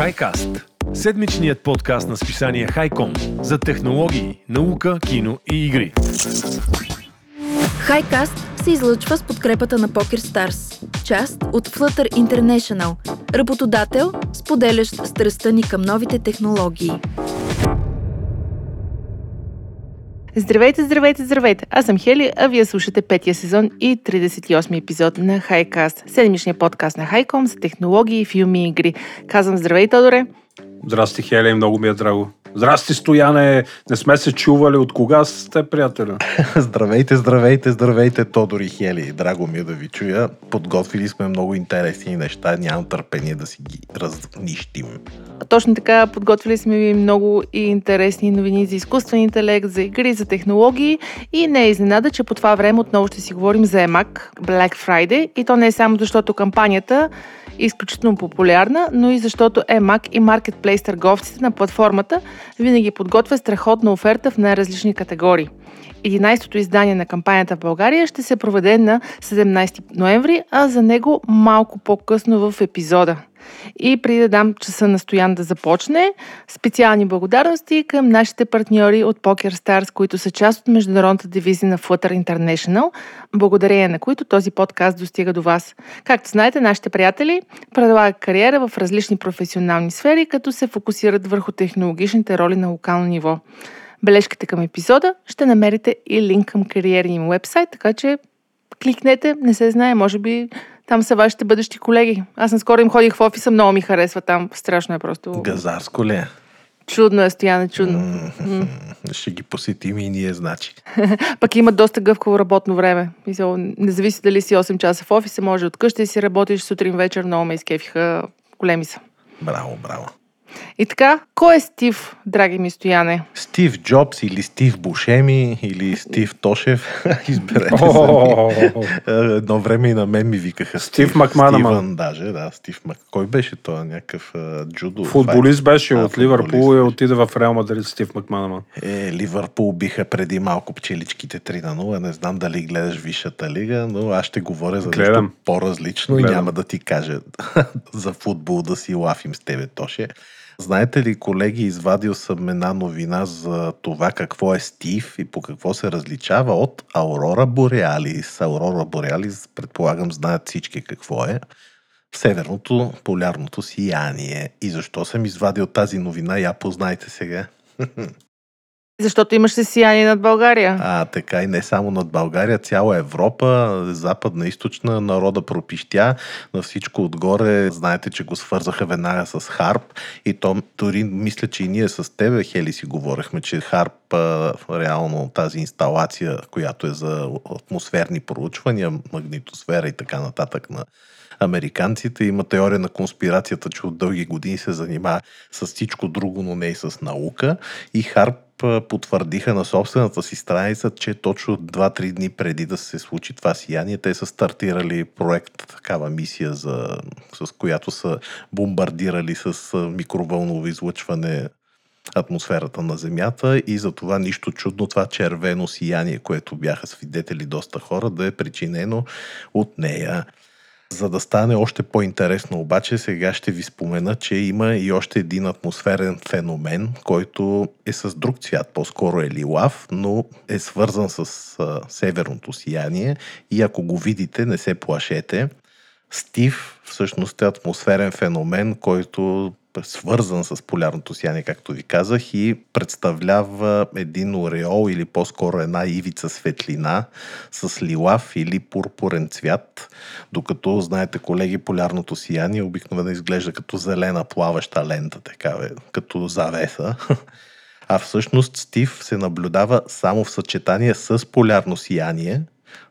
HiCast – седмичният подкаст на списание Хайком за технологии, наука, кино и игри. HiCast се излъчва с подкрепата на PokerStars, част от Flutter International, работодател, споделящ страстта ни към новите технологии. Здравейте, здравейте, здравейте! Аз съм Хели, а вие слушате петия сезон и 38 епизод на Хайкаст, седмичния подкаст на Хайком за технологии, филми и игри. Казвам здравей, Тодоре! Здрасти, Хели, много ми е драго. Здрасти, Стояне! Не сме се чували от кога сте, приятеля? здравейте, здравейте, здравейте, Тодор и Хели. Драго ми е да ви чуя. Подготвили сме много интересни неща. Нямам търпение да си ги разнищим. Точно така, подготвили сме ви много и интересни новини за изкуствен интелект, за игри, за технологии и не е изненада, че по това време отново ще си говорим за EMAC, Black Friday и то не е само защото кампанията изключително популярна, но и защото EMAC и Marketplace търговците на платформата винаги подготвя страхотна оферта в най-различни категории. 11-то издание на кампанията в България ще се проведе на 17 ноември, а за него малко по-късно в епизода. И преди да дам часа на Стоян да започне, специални благодарности към нашите партньори от Poker Stars, които са част от международната дивизия на Flutter International, благодарение на които този подкаст достига до вас. Както знаете, нашите приятели предлагат кариера в различни професионални сфери, като се фокусират върху технологичните роли на локално ниво бележките към епизода, ще намерите и линк към кариерния им вебсайт, така че кликнете, не се знае, може би там са вашите бъдещи колеги. Аз наскоро им ходих в офиса, много ми харесва там. Страшно е просто. Газарско ли е? Чудно е, Стояне, чудно. Mm-hmm. Ще ги посетим и ние, значи. Пък имат доста гъвкаво работно време. Не зависи дали си 8 часа в офиса, може от къща и си работиш сутрин вечер. Много ме изкефиха. Големи са. Браво, браво. И така, кой е Стив, драги ми стояне? Стив Джобс или Стив Бушеми или Стив Тошев. Изберете се. Едно време и на мен ми викаха Стив Макманаман. даже, да, Стив Мак. Кой беше той? Някакъв джудо. Футболист беше от Ливърпул и отиде в Реал Мадрид Стив Макманаман. Е, Ливърпул биха преди малко пчеличките 3 на 0. Не знам дали гледаш Висшата лига, но аз ще говоря за Гледам. нещо по-различно Гледам. и няма да ти кажа за футбол да си лафим с тебе, Тоше. Знаете ли, колеги, извадил съм една новина за това какво е Стив и по какво се различава от Аурора Бореалис. Аурора Бореалис, предполагам, знаят всички какво е. Северното полярното сияние. И защо съм извадил тази новина, я познайте сега. Защото имаше сияние над България. А, така и не само над България, цяла Европа, западна, източна, народа пропищя. На всичко отгоре, знаете, че го свързаха веднага с Харп. И то дори мисля, че и ние с тебе, Хели, си говорихме, че Харп, реално тази инсталация, която е за атмосферни проучвания, магнитосфера и така нататък на американците. Има теория на конспирацията, че от дълги години се занимава с всичко друго, но не и с наука. И Харп потвърдиха на собствената си страница, че точно 2-3 дни преди да се случи това сияние, те са стартирали проект, такава мисия, за, с която са бомбардирали с микровълново излъчване атмосферата на Земята и за това нищо чудно това червено сияние, което бяха свидетели доста хора, да е причинено от нея. За да стане още по-интересно обаче, сега ще ви спомена, че има и още един атмосферен феномен, който е с друг цвят, по-скоро е лилав, но е свързан с а, северното сияние и ако го видите, не се плашете. Стив всъщност е атмосферен феномен, който свързан с полярното сияние, както ви казах, и представлява един ореол или по-скоро една ивица светлина с лилав или пурпурен цвят, докато, знаете, колеги, полярното сияние обикновено изглежда като зелена плаваща лента, такава, като завеса. А всъщност Стив се наблюдава само в съчетание с полярно сияние,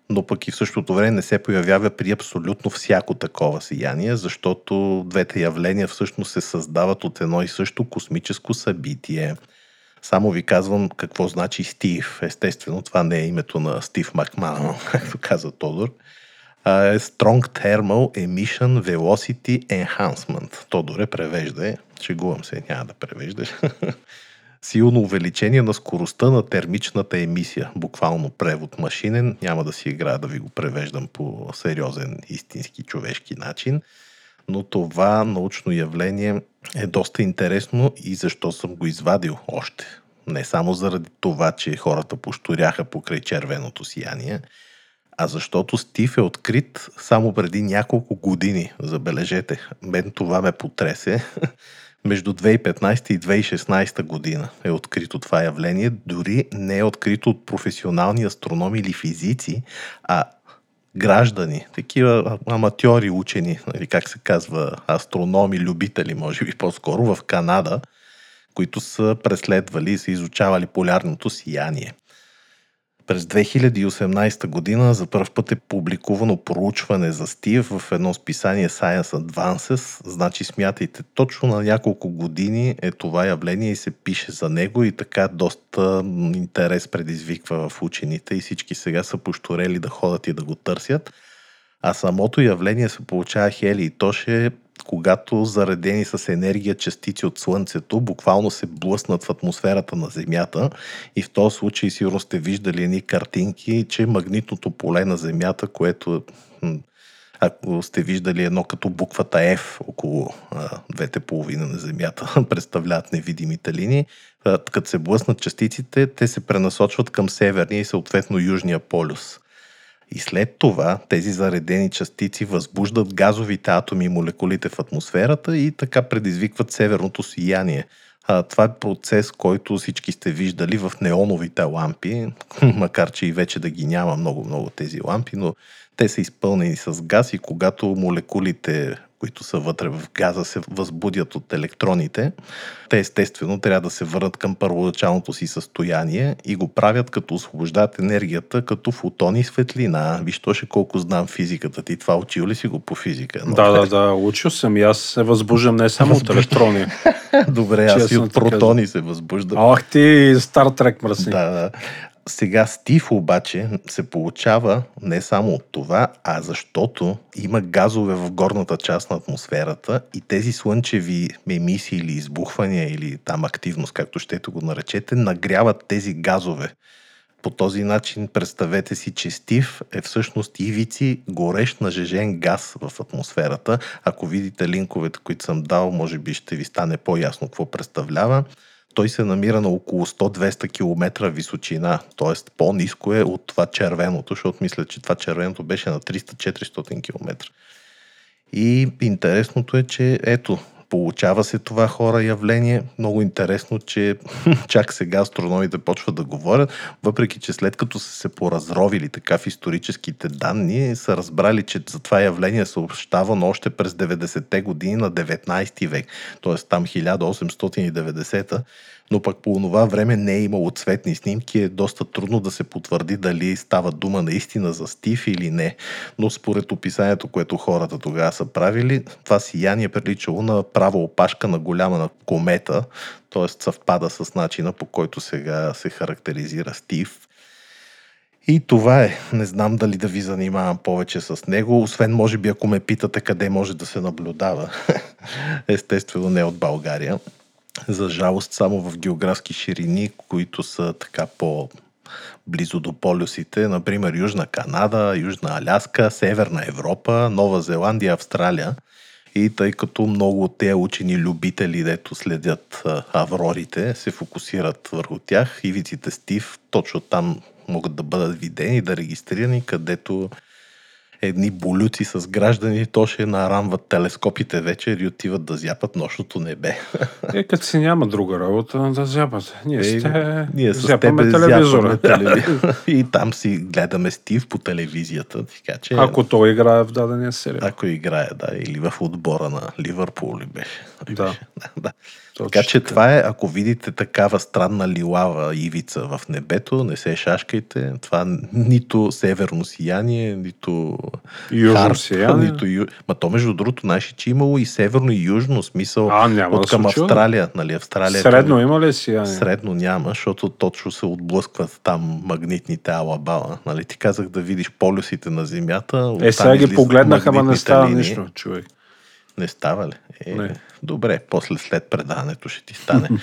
но пък и в същото време не се появява при абсолютно всяко такова сияние, защото двете явления всъщност се създават от едно и също космическо събитие. Само ви казвам какво значи Стив. Естествено, това не е името на Стив Макман, както каза Тодор. А е Strong Thermal Emission Velocity Enhancement. Тодоре превежда. Шегувам се, няма да превеждаш. силно увеличение на скоростта на термичната емисия. Буквално превод машинен. Няма да си играя да ви го превеждам по сериозен, истински човешки начин. Но това научно явление е доста интересно и защо съм го извадил още. Не само заради това, че хората пошторяха покрай червеното сияние, а защото Стив е открит само преди няколко години. Забележете, мен това ме потресе. Между 2015 и 2016 година е открито това явление. Дори не е открито от професионални астрономи или физици, а граждани, такива аматьори учени, или как се казва, астрономи, любители, може би по-скоро, в Канада, които са преследвали и са изучавали полярното сияние. През 2018 година за първ път е публикувано проучване за Стив в едно списание Science Advances. Значи смятайте, точно на няколко години е това явление и се пише за него и така доста интерес предизвиква в учените и всички сега са пошторели да ходят и да го търсят. А самото явление се получава Хели и Тоше когато заредени с енергия частици от Слънцето буквално се блъснат в атмосферата на Земята и в този случай сигурно сте виждали едни картинки, че магнитното поле на Земята, което ако сте виждали едно като буквата F около а, двете половини на Земята, представляват невидимите линии, а, като се блъснат частиците, те се пренасочват към северния и съответно южния полюс. И след това тези заредени частици възбуждат газовите атоми и молекулите в атмосферата и така предизвикват северното сияние. А, това е процес, който всички сте виждали в неоновите лампи, макар че и вече да ги няма много-много тези лампи, но те са изпълнени с газ и когато молекулите които са вътре в газа, се възбудят от електроните, те естествено трябва да се върнат към първоначалното си състояние и го правят като освобождават енергията като фотони светлина. Виж точно колко знам физиката ти. Това учил ли си го по физика? Но, да, да, да, учил съм и аз се възбуждам не само от електрони. Добре, аз и от протони се възбуждам. Ах ти, Стар Трек мръсни. Да, да. Сега Стив обаче се получава не само от това, а защото има газове в горната част на атмосферата и тези слънчеви емисии или избухвания или там активност, както щето го наречете, нагряват тези газове. По този начин представете си, че Стив е всъщност ивици горещ нажежен газ в атмосферата. Ако видите линковете, които съм дал, може би ще ви стане по-ясно какво представлява той се намира на около 100-200 км височина, т.е. по-низко е от това червеното, защото мисля, че това червеното беше на 300-400 км. И интересното е, че ето, Получава се това хора явление. Много интересно, че чак сега астрономите почват да говорят, въпреки че след като са се поразровили така в историческите данни, са разбрали, че за това явление е съобщавано още през 90-те години на 19 век, т.е. там 1890 но пък по това време не е имало цветни снимки, е доста трудно да се потвърди дали става дума наистина за Стив или не. Но според описанието, което хората тогава са правили, това сияние приличало на права опашка на голяма комета, т.е. съвпада с начина по който сега се характеризира Стив. И това е. Не знам дали да ви занимавам повече с него, освен може би ако ме питате къде може да се наблюдава. Естествено не от България за жалост само в географски ширини, които са така по близо до полюсите, например Южна Канада, Южна Аляска, Северна Европа, Нова Зеландия, Австралия. И тъй като много от тези учени любители, дето следят аврорите, се фокусират върху тях, ивиците Стив точно там могат да бъдат видени, да регистрирани, където едни болюци с граждани, то ще нарамват телескопите вече и отиват да зяпат нощното небе. Е, като си няма друга работа, да зяпат. Ние, е, сте... ние с тебе телевизора. Телевизор. и там си гледаме Стив по телевизията. Така, че... Ако той играе в дадения сериал. Ако играе, да. Или в отбора на Ливърпул ли беше. Да. да. Точно така че това е, ако видите такава странна лилава ивица в небето, не се шашкайте. Това нито северно сияние, нито южно харп, сияние. Нито ю... Ма то между другото, знаеш, че имало и северно и южно смисъл а, няма от към да Австралия. Нали, Австралия Средно към... има ли сияние? Средно няма, защото точно се отблъскват там магнитните алабала. Нали, ти казах да видиш полюсите на Земята. Е, сега ги погледнаха, ама не става нищо, човек. Не става ли? Е, Не. Добре, после след предаването ще ти стане.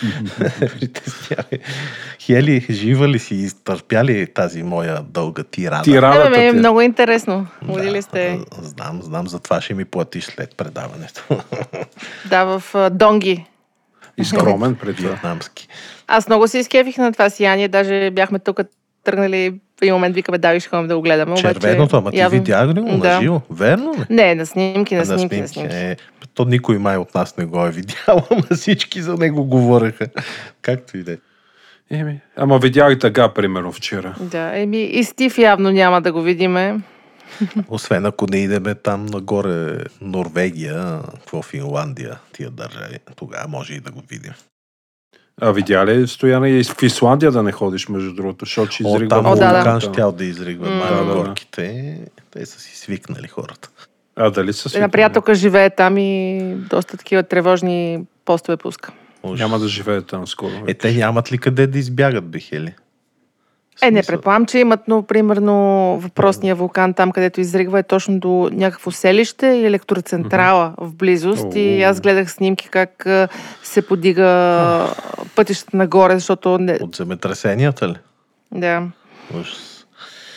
Хели, жива ли си изтърпя ли тази моя дълга тирада? Тирадата Е, много интересно. Да, Водили сте. Знам, знам, затова ще ми платиш след предаването. Да, в Донги. И това. Вьетнамски. Аз много се изкефих на това сияние. Даже бяхме тук тръгнали в един момент викаме, да, ще ходим да го гледаме. обаче Червеното, ама ти явно- видя ли го Да. на живо? Верно ли? Не, на снимки, на На снимки, на снимки. снимки. Е, то никой май от нас не го е видял, ама всички за него говореха. Както и да е. Еми, ама видях и тъга, примерно, вчера. Да, еми и Стив явно няма да го видиме. Освен ако не идеме там нагоре Норвегия, какво Финландия, тия държави, тогава може и да го видим. А видя ли, Стояна, и в Исландия да не ходиш, между другото, защото ще О, изригва там О, да, да. вулкан щял да изригва М. май Да, горките. Те са си свикнали хората. А, дали са Една приятелка живее там и доста такива тревожни постове пуска. Ужас. Няма да живее там скоро. Е, те нямат ли къде да избягат, бихели? Е, не предполагам, че имат, но примерно въпросния вулкан, там където изригва, е точно до някакво селище и електроцентрала в близост. И аз гледах снимки как се подига пътищата нагоре, защото не... От земетресенията ли? Да, Ужас.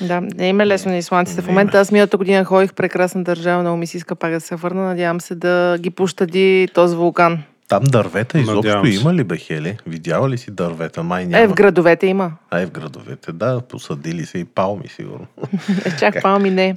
да, не им е лесно на исландците. В момента аз миналата година ходих прекрасна държава, много ми се иска пак да се върна. Надявам се да ги пощади този вулкан. Там дървета изобщо Надявам се. има ли, бехели? Видяла ли си дървета? Май няма. Е, в градовете има. А, е в градовете, да. Посадили се и палми, сигурно. Е, чак палми не.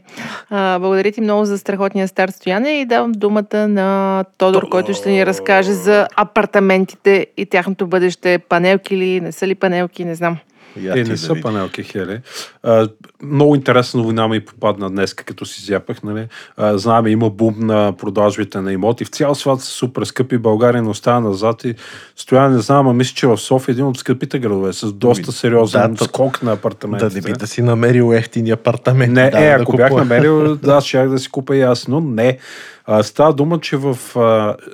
А, благодаря ти много за страхотния старт, Стояне, и давам думата на Тодор, който ще ни разкаже за апартаментите и тяхното бъдеще. Панелки ли, не са ли панелки, не знам. Я Е, не да са видиш. панелки, Хели. А, много интересна новина ми попадна днес, като си зяпах. Нали? А, знаем, има бум на продажбите на имоти. В цял свят са супер скъпи. България не остава назад. И стоя, не знам, а мисля, че в София е един от скъпите градове с доста сериозен Да, скок на Да апартаментите. не би да си намерил ефтини апартаменти. Не, да, е, да ако бях купува. намерил, да, щях да си купя и аз, но не. Става дума, че в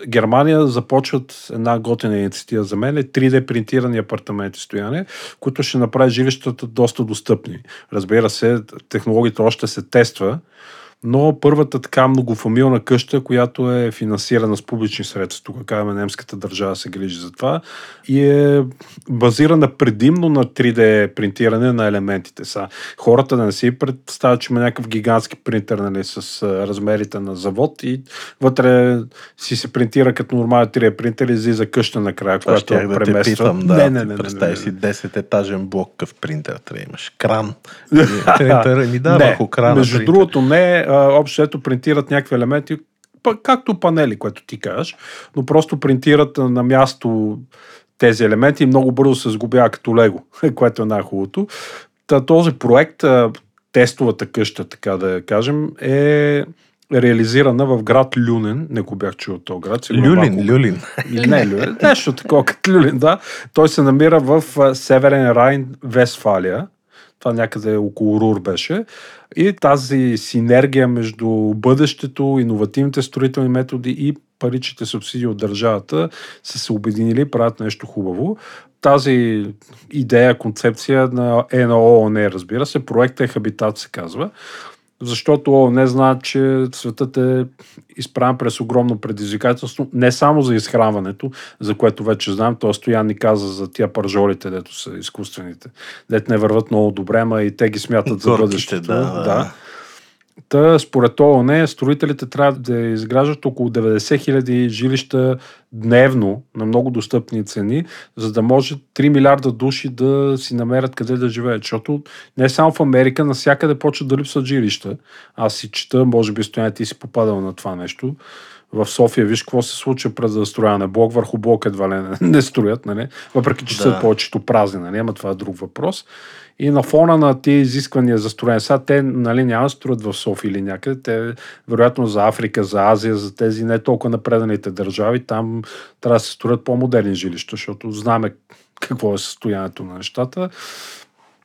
Германия започват една готина инициатива за мен, е 3D принтирани апартаменти стояне, които ще направи жилищата доста достъпни. Разбира се, технологията още се тества, но първата така многофамилна къща, която е финансирана с публични средства, тук казваме немската държава се грижи за това, и е базирана предимно на 3D принтиране на елементите. Са, хората да не си представят, че има някакъв гигантски принтер нали, с размерите на завод и вътре си се принтира като нормален 3D принтер и излиза къща накрая, Това която да те премества. питам, да. не, не, не, Представи не, си не. 10-етажен блок къв принтер трябва имаш. Кран. Принтер ми да, не, върху крана. между принтер. другото не, общо ето принтират някакви елементи, както панели, което ти кажеш, но просто принтират на място тези елементи и много бързо се сгубява като лего, което е най-хубавото. Та, този проект, тестовата къща, така да кажем, е реализирана в град Люнен. Не го бях чул този град. сигурно Люлин, Люлин. не, Люлин, нещо такова като Люлин, да. Той се намира в Северен Райн, Вестфалия. Това някъде около Рур беше. И тази синергия между бъдещето, иновативните строителни методи и паричните субсидии от държавата са се обединили и правят нещо хубаво. Тази идея, концепция на, е на ООН, разбира се. Проектът е Хабитат се казва. Защото ООН знаят, че светът е изправен през огромно предизвикателство, не само за изхранването, за което вече знам, то Стоян ни каза за тия пържолите, дето са изкуствените, дето не върват много добре, ма и те ги смятат за бъдещето. да, да. Та, според ООН, строителите трябва да изграждат около 90 хиляди жилища дневно на много достъпни цени, за да може 3 милиарда души да си намерят къде да живеят. Защото не само в Америка, навсякъде почват да липсват жилища. Аз си чета, може би стояне ти си попадал на това нещо. В София, виж какво се случва през застрояване. Блок върху блок едва ли не, не строят, нали? въпреки че Да. са повечето празни, нали? ама това е друг въпрос. И на фона на тези изисквания за строене, сега те нали, няма строят в София или някъде, те вероятно за Африка, за Азия, за тези не толкова напреданите държави, там трябва да се строят по-модерни жилища, защото знаме какво е състоянието на нещата.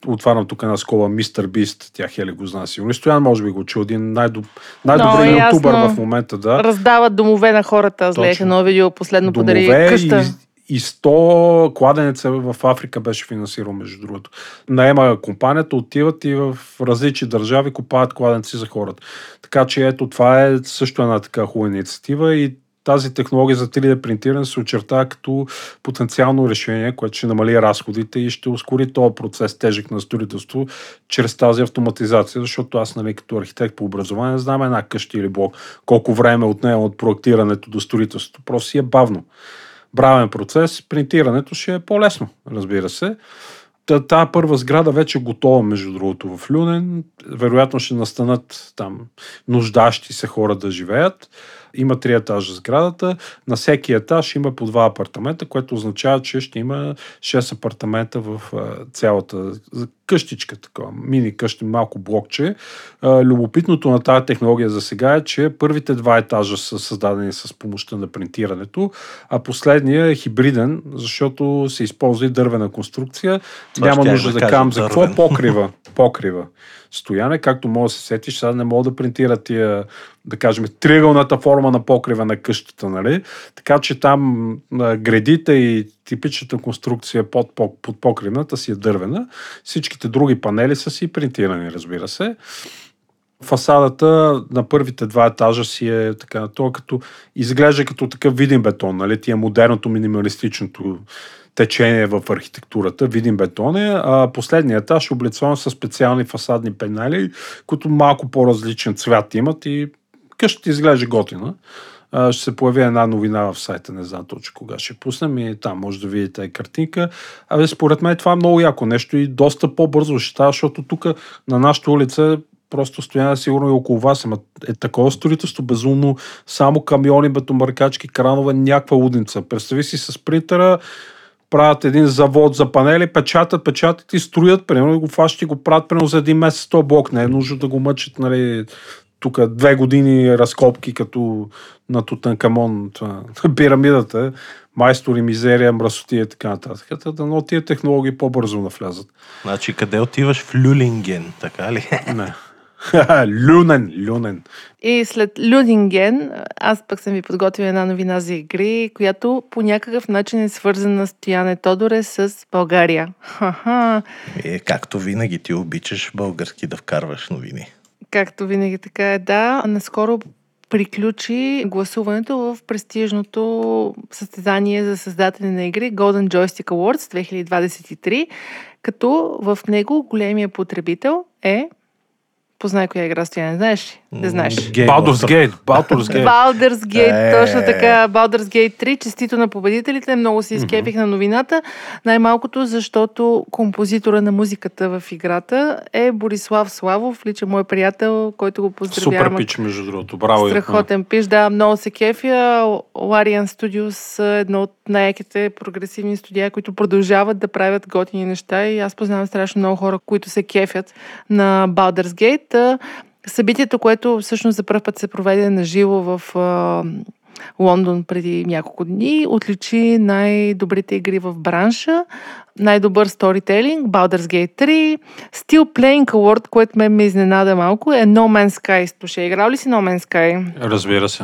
Отварям тук една скоба Мистер Бист, тя Хели го знае сигурно. И Стоян може би го чул, един най-доб... най-добрият ютубър в момента, да. Раздават домове на хората. Аз едно видео, последно подари къща. и, и 100 кладенеца в Африка беше финансирал, между другото. Наема компанията, отиват и в различни държави купават кладенци за хората. Така че ето това е също една така хубава инициатива и тази технология за 3D принтиране се очертава като потенциално решение, което ще намали разходите и ще ускори този процес тежък на строителство чрез тази автоматизация, защото аз, нали, като архитект по образование, знам една къща или блок, колко време отнема от проектирането до строителството. Просто си е бавно. Бравен процес, принтирането ще е по-лесно, разбира се. Та, тази първа сграда вече е готова, между другото, в Люнен. Вероятно ще настанат там нуждащи се хора да живеят. Има три етажа сградата. На всеки етаж има по два апартамента, което означава, че ще има 6 апартамента в цялата къщичка, такова, мини къща, малко блокче. Любопитното на тази технология за сега е, че първите два етажа са създадени с помощта на принтирането, а последния е хибриден, защото се използва и дървена конструкция. Това Няма нужда да, да за какво покрива. покрива стояне, както може да се сетиш, сега не мога да принтира тия, да кажем, триъгълната форма на покрива на къщата, нали? Така че там гредите и типичната конструкция под, под, покривната си е дървена. Всичките други панели са си принтирани, разбира се. Фасадата на първите два етажа си е така, то като изглежда като такъв виден бетон, нали? Тия модерното, минималистичното течение в архитектурата, видим бетон е, а последният етаж е облицован с специални фасадни пенали, които малко по-различен цвят имат и къщата изглежда готина. Ще се появи една новина в сайта, не знам точно кога ще пуснем и там може да видите картинка. Абе, според мен това е много яко нещо и доста по-бързо ще става, защото тук на нашата улица просто стояне сигурно и около вас. Ама е такова строителство безумно, само камиони, бетомаркачки, кранове, някаква лудница. Представи си с принтера, правят един завод за панели, печатат, печатат и строят, примерно го фащат и го правят примерно за един месец то блок. Не е нужно да го мъчат, нали, тук две години разкопки като на Тутанкамон, това, пирамидата, майстори, мизерия, мръсотия и така нататък. Но тия технологии по-бързо навлязат. Значи къде отиваш в Люлинген, така ли? Не. Люнен, люнен. И след Людинген, аз пък съм ви подготвила една новина за игри, която по някакъв начин е свързана с Тояне Тодоре с България. Ха-ха. Е, както винаги ти обичаш български да вкарваш новини. Както винаги така е, да. Наскоро приключи гласуването в престижното състезание за създатели на игри Golden Joystick Awards 2023, като в него големия потребител е Познай коя игра стоя, не знаеш ли? Не знаеш. Baldur's Gate. Baldur's Gate. Baldur's Gate, точно така. Baldur's Gate 3. Честито на победителите. Много се изкепих mm-hmm. на новината. Най-малкото, защото композитора на музиката в играта е Борислав Славов, личен мой приятел, който го поздравявам. Супер пич, между другото. Браво. Страхотен пич, да. Много се кефя. Larian Studios едно от най-еките прогресивни студия, които продължават да правят готини неща и аз познавам страшно много хора, които се кефят на Baldur's Gate. Събитието, което всъщност за първ път се проведе на живо в а, Лондон преди няколко дни, отличи най-добрите игри в бранша, най-добър сторителинг, Baldur's Gate 3, Still Playing Award, което ме ме изненада малко, е No Man's Sky. Тоше, играл ли си No Man's Sky? Разбира се.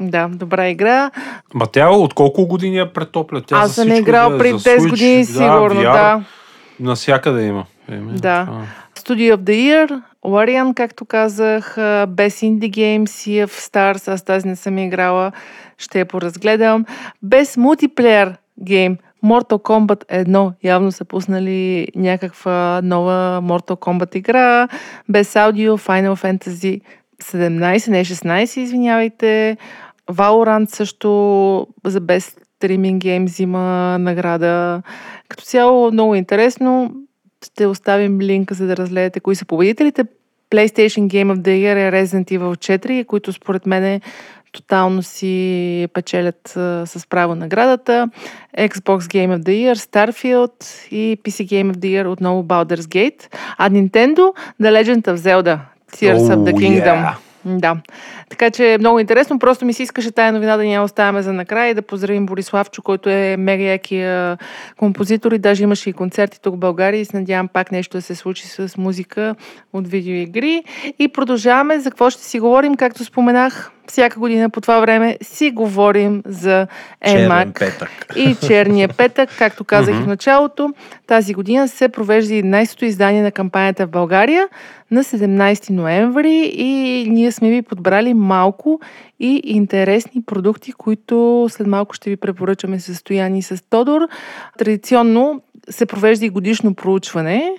Да, добра игра. Ма тя от колко години я претопля? Тя Аз съм играл е, преди 10 Switch, години, сигурно, да. да. Насякъде има. Еми, да. Това. Studio of the Year, Larian, както казах, без Indie Game, Sea of Stars, аз тази не съм играла, ще я поразгледам. Без мултиплеер гейм, Mortal Kombat 1, явно са пуснали някаква нова Mortal Kombat игра. Без аудио, Final Fantasy 17, не 16, извинявайте. Valorant също за без стриминг гейм взима награда. Като цяло много интересно. Ще оставим линка, за да разгледате кои са победителите. PlayStation Game of the Year е Resident Evil 4, които според мен е тотално си печелят а, с право наградата. Xbox Game of the Year, Starfield и PC Game of the Year отново Baldur's Gate. А Nintendo The Legend of Zelda Tears oh, of the Kingdom. Yeah. Да. Така че е много интересно. Просто ми се искаше тая новина да ни я оставяме за накрая и да поздравим Бориславчо, който е мега якия композитор и даже имаше и концерти тук в България и се надявам пак нещо да се случи с музика от видеоигри. И продължаваме. За какво ще си говорим? Както споменах, всяка година по това време си говорим за петък. и черния петък, както казах в началото. Тази година се провежда 11-то издание на кампанията в България на 17 ноември и ние сме ви подбрали малко и интересни продукти, които след малко ще ви препоръчаме с Стояни и с Тодор. Традиционно се провежда и годишно проучване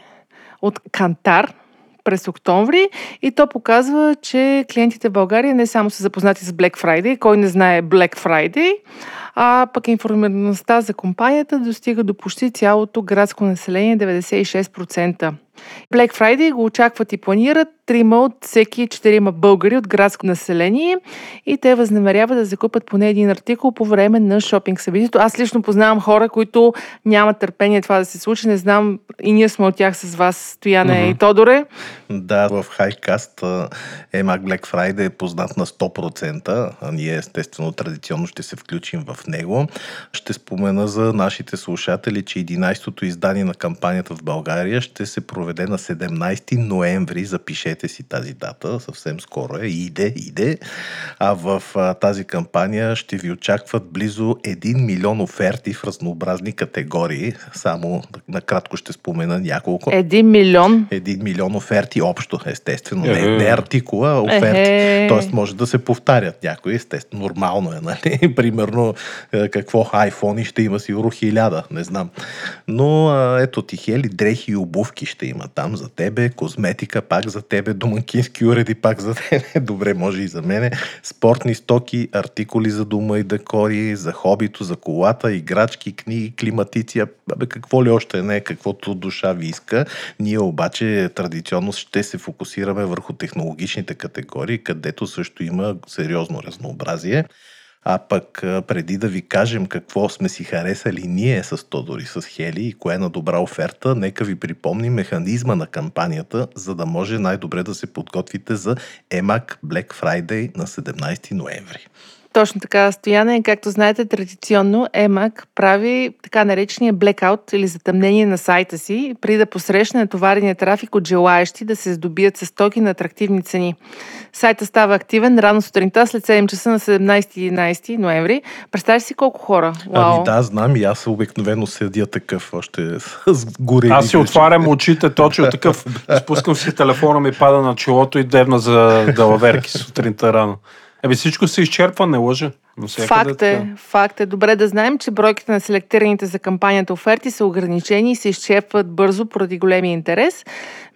от Кантар, през октомври и то показва, че клиентите в България не само са запознати с Black Friday, кой не знае Black Friday, а пък информираността за компанията достига до почти цялото градско население 96%. Black Friday го очакват и планират трима от всеки четирима българи от градско население и те възнамеряват да закупат поне един артикул по време на шопинг събитието. Аз лично познавам хора, които нямат търпение това да се случи. Не знам, и ние сме от тях с вас, Стояне mm-hmm. и Тодоре. Да, в Хайкаст EMAC Black Friday е познат на 100%, а ние естествено традиционно ще се включим в него. Ще спомена за нашите слушатели, че 11-то издание на кампанията в България ще се проведе на 17 ноември. Запишете си тази дата, съвсем скоро е. Иде, иде. А в а, тази кампания ще ви очакват близо 1 милион оферти в разнообразни категории. Само накратко ще спомена няколко. Един милион. Един милион оферти общо, естествено. Не, не артикула, а оферти. Ехе. Тоест може да се повтарят някои, естествено. Нормално е, нали? Примерно, е, какво iPhone ще има сигурно хиляда, не знам. Но а, ето ти хели, дрехи и обувки ще има там за тебе, козметика пак за тебе, домакински уреди пак за тебе, добре може и за мене, спортни стоки, артикули за дома и декори, за хобито, за колата, играчки, книги, климатици, абе какво ли още не, каквото душа ви иска. Ние обаче традиционно ще се фокусираме върху технологичните категории, където също има сериозно разнообразие. А пък преди да ви кажем какво сме си харесали ние с Тодор и с Хели и кое е на добра оферта, нека ви припомним механизма на кампанията, за да може най-добре да се подготвите за EMAC Black Friday на 17 ноември. Точно така, Стояне. Както знаете, традиционно EMAG прави така наречения blackout или затъмнение на сайта си, при да посрещне натоварения трафик от желаящи да се здобият с стоки на атрактивни цени. Сайта става активен рано сутринта след 7 часа на 17-11 ноември. Представяш си колко хора? Вау. Ами да, знам и аз обикновено седя такъв още с горели. Аз си отварям очите, точно такъв. Спускам си телефона ми, пада на челото и дебна за далаверки сутринта рано. Еми всичко се изчерпва, не лъжа. Факт така. е, факт е. Добре да знаем, че бройките на селектираните за кампанията оферти са ограничени и се изчерпват бързо поради големия интерес.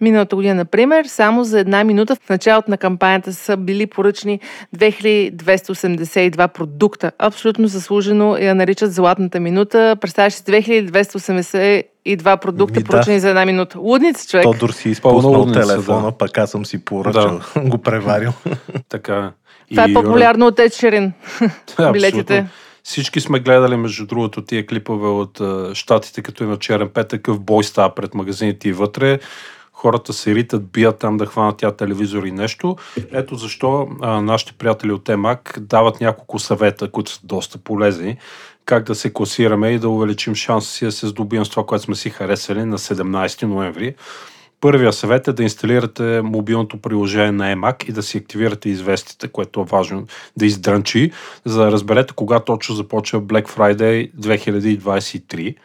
Миналата година, например, само за една минута в началото на кампанията са били поръчани 2282 продукта. Абсолютно заслужено я наричат златната минута. Представяш си 2282 продукта, Ми да. поръчани за една минута. Лудница, човек. Тодор си изпуснал лудница, телефона, да. пък аз съм си поръчал, го преварил. Така е. Това е И, по-популярно от Ed Sheeran. Да, билетите. Всички сме гледали, между другото, тия клипове от щатите, като има черен пет, такъв бой става пред магазините и вътре. Хората се ритат, бият там да хванат тя телевизор и нещо. Ето защо а, нашите приятели от Емак дават няколко съвета, които са доста полезни, как да се класираме и да увеличим шанса си да се здобием с това, което сме си харесали на 17 ноември. Първия съвет е да инсталирате мобилното приложение на EMAC и да си активирате известите, което е важно да издрънчи, за да разберете кога точно започва Black Friday 2023.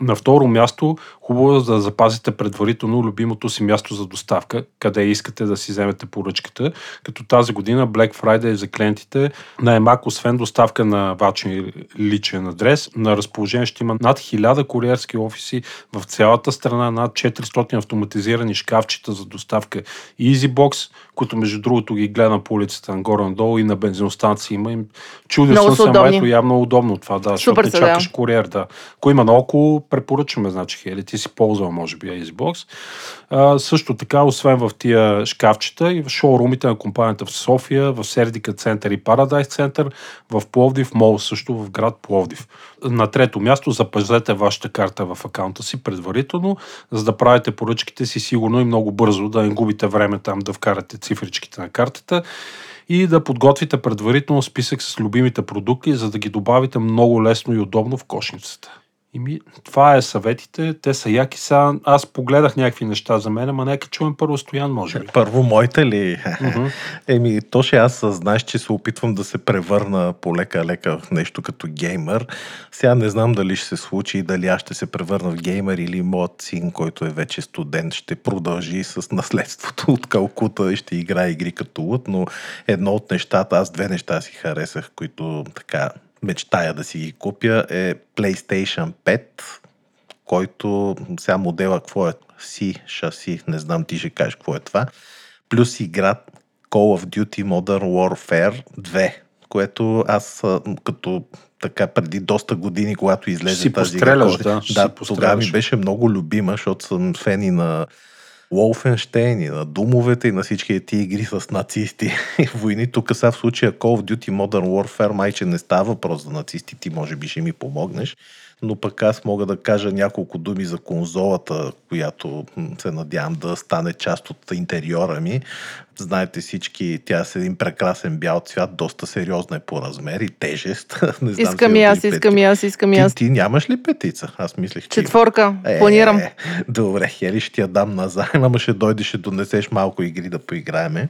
На второ място, хубаво е да запазите предварително любимото си място за доставка, къде искате да си вземете поръчката, като тази година Black Friday за клиентите на EMAC, освен доставка на вашия личен адрес, на разположение ще има над 1000 куриерски офиси в цялата страна, над 400 автоматизирани шкафчета за доставка EasyBox, които между другото ги гледам по улицата нагоре-надолу и на бензиностанции има. им. Чудил Много съм се, ето явно е удобно това, да, защото не са, да. чакаш куриер, да. Ако има наоколо, препоръчваме, значи, Хели, ти си ползвал, може би, EasyBox. А, също така, освен в тия шкафчета и в шоурумите на компанията в София, в Сердика център и Парадайс център, в Пловдив, Мол също в град Пловдив. На трето място запазете вашата карта в акаунта си предварително, за да правите поръчките си сигурно и много бързо, да не губите време там да вкарате цифричките на картата и да подготвите предварително списък с любимите продукти, за да ги добавите много лесно и удобно в кошницата. И ми, това е съветите, те са яки. Сега аз погледах някакви неща за мен, ама нека чуем първо Стоян, може би. Първо, моите ли? Мгм. Еми, то ще аз знаеш, че се опитвам да се превърна полека-лека в нещо като геймър. Сега не знам дали ще се случи и дали аз ще се превърна в геймър или моят син, който е вече студент, ще продължи с наследството от Калкута и ще играе игри като луд, но едно от нещата, аз две неща си харесах, които така мечтая да си ги купя е PlayStation 5, който сега модела какво е? C, шаси, не знам ти ще кажеш какво е това. Плюс игра Call of Duty Modern Warfare 2, което аз като така преди доста години, когато излезе си тази игра, да, да си тогава ми беше много любима, защото съм фен и на Wolfenstein и на Думовете и на всички тези игри с нацисти и войни. Тук са в случая Call of Duty Modern Warfare майче не става въпрос за нацисти, ти може би ще ми помогнеш, но пък аз мога да кажа няколко думи за конзолата, която се надявам да стане част от интериора ми. Знаете всички, тя е един прекрасен бял цвят, доста сериозна е по размер и тежест. Не знам Искам и аз, искам и аз, искам и Ти, аз. ти нямаш ли петица? Аз мислех, че... Четворка. Е, Планирам. Добре, хели ще ти я дам на заем, ама ще дойдеш, ще донесеш малко игри да поиграеме.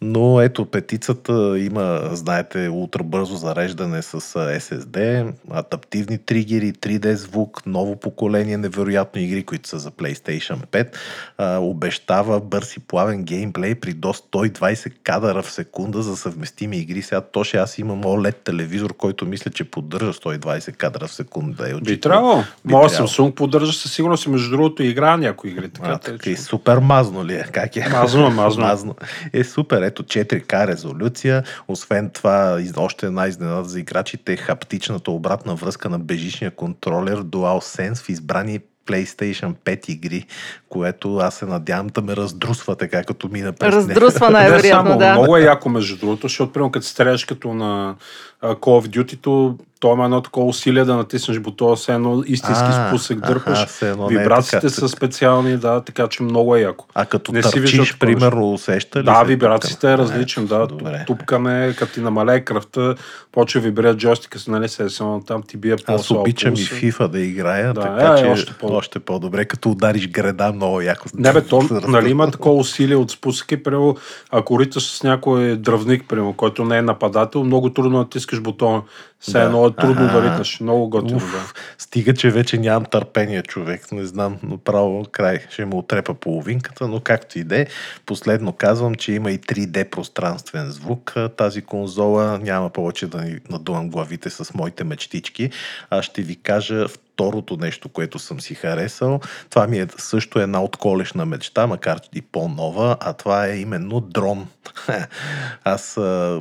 Но ето, петицата има, знаете, ултрабързо зареждане с SSD, адаптивни тригери, 3D звук, ново поколение невероятно игри, които са за PlayStation 5. А, обещава бърз и плавен геймплей при до 120 кадъра в секунда за съвместими игри. Сега точно аз имам OLED телевизор, който мисля, че поддържа 120 кадъра в секунда. Да е Би трябвало. Моя. Samsung поддържа със сигурност и между другото игра някои игри. Така, А, така и супер мазно ли е? Как е? Мазно е, мазно е. мазно. Е супер. Ето 4К резолюция. Освен това, още една изненада за играчите е хаптичната обратна връзка на бежичния контролер DualSense в избрани PlayStation 5 игри, което аз се надявам да ме раздрусва така, като мина през. Раздрусва най-вероятно, само, да. много е яко между другото, защото примерно като стреляш като на Call of Duty, то има едно такова усилие да натиснеш бутона, все едно истински А, спусък дърпаш. е Вибрациите така, са специални, да, така че много е яко. А като Не си търчиш, такова примерно, усеща ли Да, вибрацията е тук? различна, да. Добре. Тупкане, като ти намалее кръвта, почва вибрира джойстика си, нали, се е само там ти бие по Аз обичам и FIFA да играя, Да, така е, че още по- още по-добре, като удариш града много яко. Не бе, то, нали, има такова усилие от спусъки, примерно, ако риташ с някой дръвник, примерно, който не е нападател, много трудно натискаш бутона. Все Да. едно е трудно да ритнеш. Много готино, да. Стига, че вече нямам търпение, човек. Не знам, но право край. Ще му отрепа половинката, но както и да е. Последно казвам, че има и 3D пространствен звук. Тази конзола няма повече да ни надувам главите с моите мечтички. Аз ще ви кажа второто нещо, което съм си харесал. Това ми е също една отколешна мечта, макар и по-нова, а това е именно дрон. Аз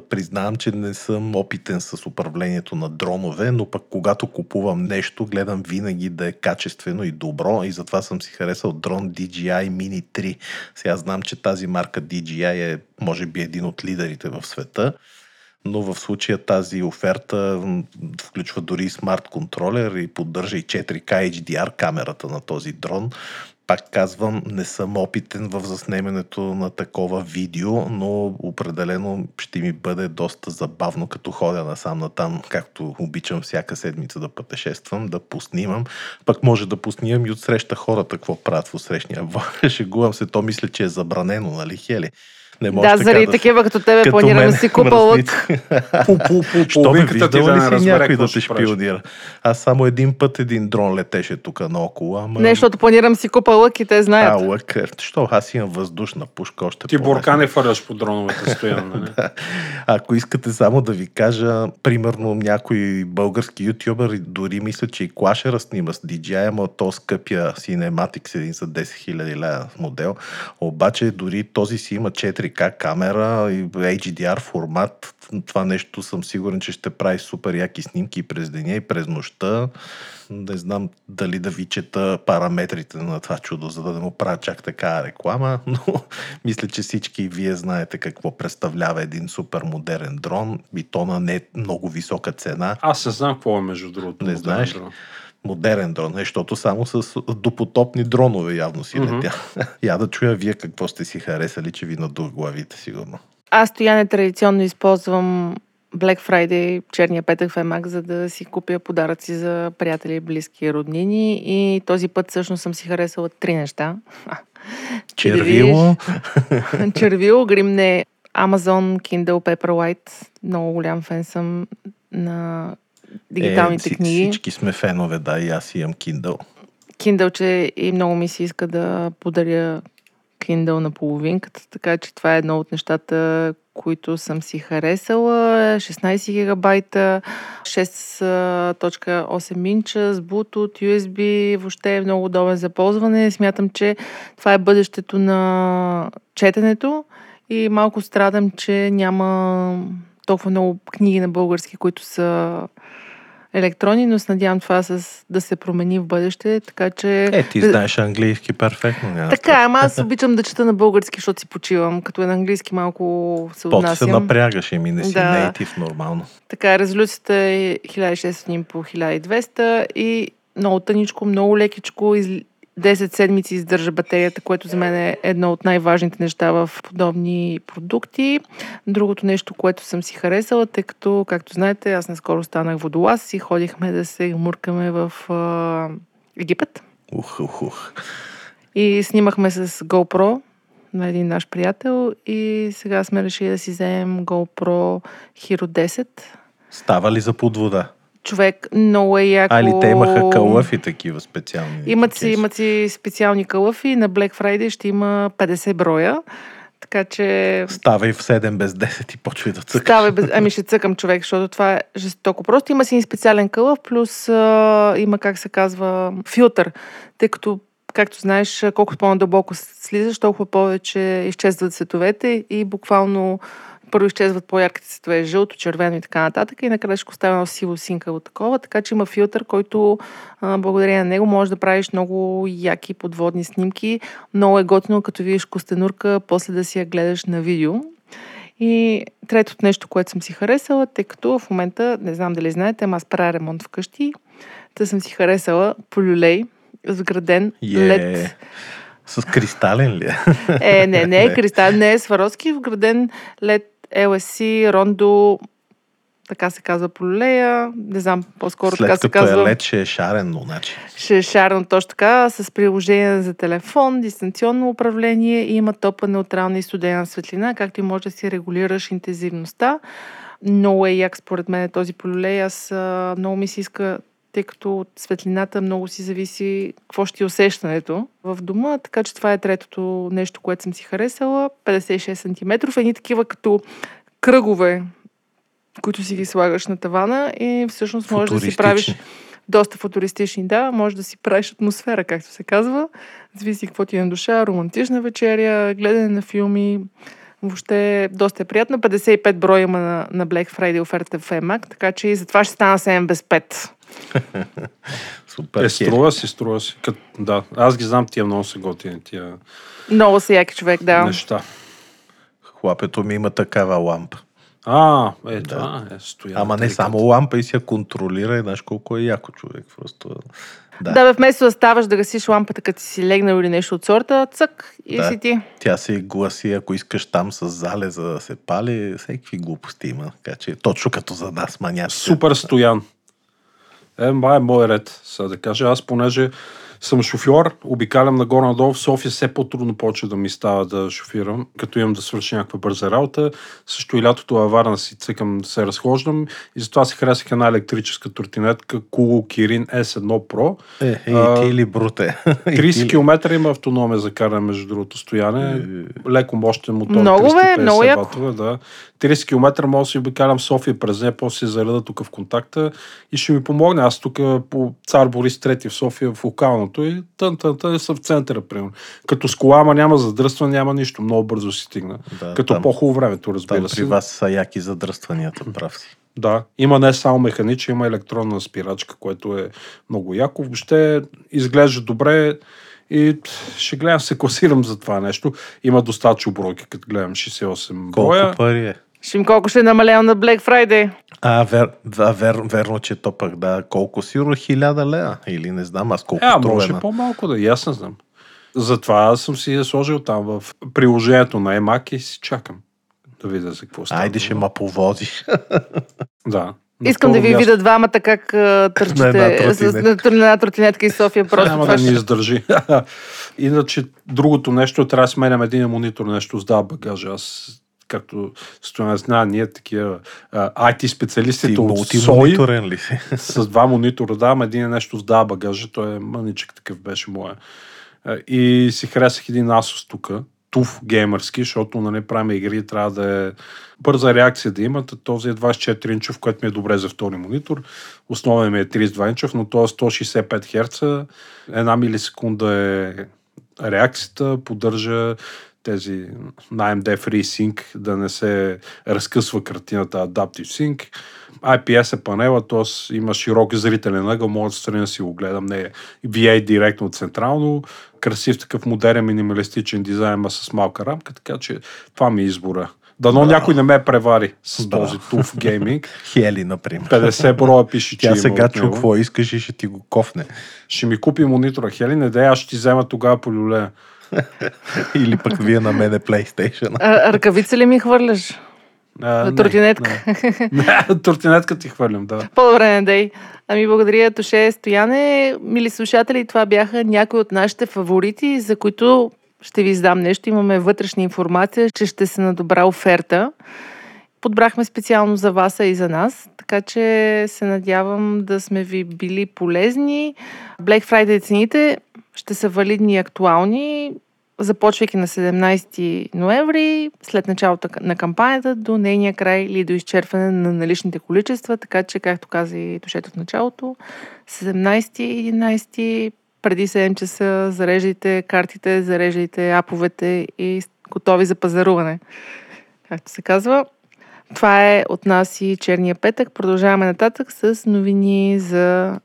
признавам, че не съм опитен с управлението на дронове, но пък когато купувам нещо, гледам винаги да е качествено и добро и затова съм си харесал дрон DJI Mini 3. Сега знам, че тази марка DJI е може би един от лидерите в света но в случая тази оферта включва дори смарт контролер и поддържа и 4K HDR камерата на този дрон. Пак казвам, не съм опитен в заснемането на такова видео, но определено ще ми бъде доста забавно, като ходя насам натам, както обичам всяка седмица да пътешествам, да поснимам. Пък може да поснимам и отсреща хората, какво правят в отсрещния. Шегувам се, то мисля, че е забранено, нали, Хели? Не може Да, така заради да- такива като тебе като планирам да си купа лък. Що ме половинката ти виждал да ли не си разбере някой да те шпионира? Аз само един път един дрон летеше тук наоколо, ама... Не, защото планирам си купа лък и те А, знаят. лък, е, що аз имам въздушна пушка още Ти бурка не фърляш по дроновете стоян, нали? Ако искате само да ви кажа, примерно някой български ютубър, дори мисля, че и Клашера снима с DJI, ама то скъпия Cinematics един за 10 000 лева модел. Обаче дори този си има 4K камера и HDR формат. Това нещо съм сигурен, че ще прави супер яки снимки и през деня и през нощта. Не знам дали да ви чета параметрите на това чудо, за да не му правя чак така реклама, но мисля, че всички вие знаете какво представлява един супер модерен дрон и то на не много висока цена. Аз не знам какво е между другото. Не знаеш дрон. Модерен дрон, защото само с допотопни дронове явно си Мгм. летя. Я да чуя вие какво сте си харесали, че ви надух главите, сигурно. Аз стояне традиционно използвам Black Friday, черния петък в Емак, за да си купя подаръци за приятели, близки и роднини. И този път всъщност съм си харесала три неща. Червило. Червило, гримне Amazon Kindle Paperwhite. Много голям фен съм на дигиталните е, книги. Всички сме фенове, да, и аз имам Kindle. Kindle, че и много ми се иска да подаря Kindle на половинката, така че това е едно от нещата, които съм си харесала. 16 гигабайта, 6.8 инча с Bluetooth, USB, въобще е много удобен за ползване. Смятам, че това е бъдещето на четенето и малко страдам, че няма толкова много книги на български, които са електронни, но се надявам това с, да се промени в бъдеще, така че... Е, ти знаеш английски перфектно. Няма Така, ама аз обичам да чета на български, защото си почивам. Като е на английски малко се Пот се отнасям. напрягаш и ми не си Да. нейтив нормално. Така, резолюцията е 1600 по 1200 и много тъничко, много лекичко. Из... 10 седмици издържа батерията, което за мен е едно от най-важните неща в подобни продукти. Другото нещо, което съм си харесала, тъй като, както знаете, аз наскоро станах водолаз и ходихме да се муркаме в а, Египет. Ух, ух, ух. И снимахме с GoPro на един наш приятел и сега сме решили да си вземем GoPro Hero 10. Става ли за под вода? Човек, много е яко. А ли те имаха кълъфи такива специални? Имат си, имат си специални кълъфи. На Black Friday ще има 50 броя. Така че Става и в 7 без 10 и почва да цъкаш. Става, без... ами ще цъкам човек, защото това е жестоко. Просто има си специален кълъв, плюс а, има, как се казва, филтър. Тъй като, както знаеш, колкото по-надълбоко слизаш, толкова повече изчезват цветовете и буквално първо изчезват по-ярките цветове, жълто, червено и така нататък. И накрая ще остава едно сиво синкаво такова. Така че има филтър, който а, благодарение на него можеш да правиш много яки подводни снимки. Много е готино, като видиш костенурка, после да си я гледаш на видео. И третото нещо, което съм си харесала, тъй като в момента, не знам дали знаете, ама аз правя ремонт вкъщи, та съм си харесала полюлей, сграден Е, LED. С кристален ли е? Е, не, не е кристал, не е Сваровски, вграден LED LSC, Рондо, така се казва полюлея, не знам, по-скоро така След се като казва. е лед, ще е шарено, значи. Ще е шарно точно така, с приложение за телефон, дистанционно управление и има топа неутрална и студена светлина, както и може да си регулираш интензивността. Много е як според мен този полюлей. Аз много ми се иска, тъй като от светлината много си зависи какво ще е усещането в дома, така че това е третото нещо, което съм си харесала. 56 см, едни такива като кръгове, които си ги слагаш на тавана и всъщност можеш да си правиш доста футуристични, да. Може да си правиш атмосфера, както се казва. Зависи какво ти е на душа. Романтична вечеря, гледане на филми. Въобще доста е приятно. 55 броя има на, на Black Friday оферта в EMAG, така че и затова ще стана 7 без 5. Супер. Е, струва си, струва си. Кът, да, аз ги знам тия много са готини, тия Много са яки човек, да. неща. Хлапето ми има такава лампа. А, е, това е стоян. Ама не само лампа и си я контролира и знаеш колко е яко човек. Просто... Да. Да, бе, вместо да ставаш да гасиш лампата, като си легнал или нещо от сорта, цък и Да. си ти. Тя се гласи, ако искаш там с зале, за да се пали, всеки глупости има. Така че точно като за нас, маняците. Супер стоян. Е, ма е мой ред, сега да кажа. Аз понеже съм шофьор, обикалям нагоре-надолу в София, все по-трудно почва да ми става да шофирам, като имам да свърши някаква бърза работа. Също и лятото във Варна си цъкам да се разхождам и затова си харесах една електрическа туртинетка Kugo Kirin S1 Pro. Е, е, А, и ти ли бруте? И 30 ти ли? км има автономия за каране, между другото, стояне. Леко мощен мотор. Много, бе, 350 много яко. да. 30 км мога да си обикалям София през нея, после си зареда тук в контакта и ще ми помогне. Аз тук по Цар Борис III в София в локалното и тън, тън, тън, съм в центъра, примерно. Като с кола, ама няма задръстване, няма нищо. Много бързо си стигна. Да, Като там- по-хубаво времето, разбира Там се. при вас са яки задръстванията, прав си. Да, има не само механична, има електронна спирачка, което е много яко. Въобще изглежда добре и ще гледам, се класирам за това нещо. Има достатъчно бройки, като гледам 68 Колко броя. пари е? Ще им колко ще е намалял на Black Friday. А, вер, да, вер, верно, че то пък да. Колко сигурно хиляда лева? Или не знам аз колко Е, а, може една. по-малко да, аз не знам. Затова аз съм си я сложил там в приложението на EMAC и си чакам. да видя за какво става. Айде ще ма повозиш. Да. На Искам да ви място- видя двамата как а, На една търчите с, на, на една тротинетка и София. Просто Няма това да ще- ни издържи. Иначе другото нещо, е, трябва да сменям един монитор, нещо сдава багажа. Аз, както стояне знае, ние такива а, IT Ти специалистите от СОИ ли си? с два монитора давам, един е нещо сдава багажа, той е мъничък такъв беше моя. И си харесах един Asus тук, туф геймърски, защото нали, правим игри, трябва да е бърза реакция да имат. Този е 24 инчов, което ми е добре за втори монитор. Основен ми е 32 инчов, но то е 165 Hz. Една милисекунда е реакцията, поддържа тези на AMD FreeSync да не се разкъсва картината Adaptive Sync. IPS е панела, т.е. има широк зрителен ъгъл, мога отстрани да си го гледам, не е VA директно централно, красив такъв модерен минималистичен дизайн, ама с малка рамка, така че това ми е избора. Дано Браво. някой не ме превари с Браво. този туф гейминг. Хели, например. 50 броя пише, че Тя сега чу какво искаш и ще ти го кофне. Ще ми купи монитора. Хели, не дай, аз ще ти взема тогава по люлея. Или пък вие на мене PlayStation. А, ръкавица ли ми хвърляш? А, На не, тротинетка ти хвърлям, да. По-добре не дей. Ами благодаря, Тоше Стояне. Мили слушатели, това бяха някои от нашите фаворити, за които ще ви издам нещо. Имаме вътрешна информация, че ще се на добра оферта. Подбрахме специално за вас, а и за нас, така че се надявам да сме ви били полезни. Black Friday цените ще са валидни и актуални, започвайки на 17 ноември, след началото на кампанията до нейния край или до изчерпване на наличните количества, така че, както каза и Тошето в началото, 17-11 преди 7 часа зареждайте картите, зареждайте аповете и готови за пазаруване. Както се казва. Това е от нас и черния петък. Продължаваме нататък с новини за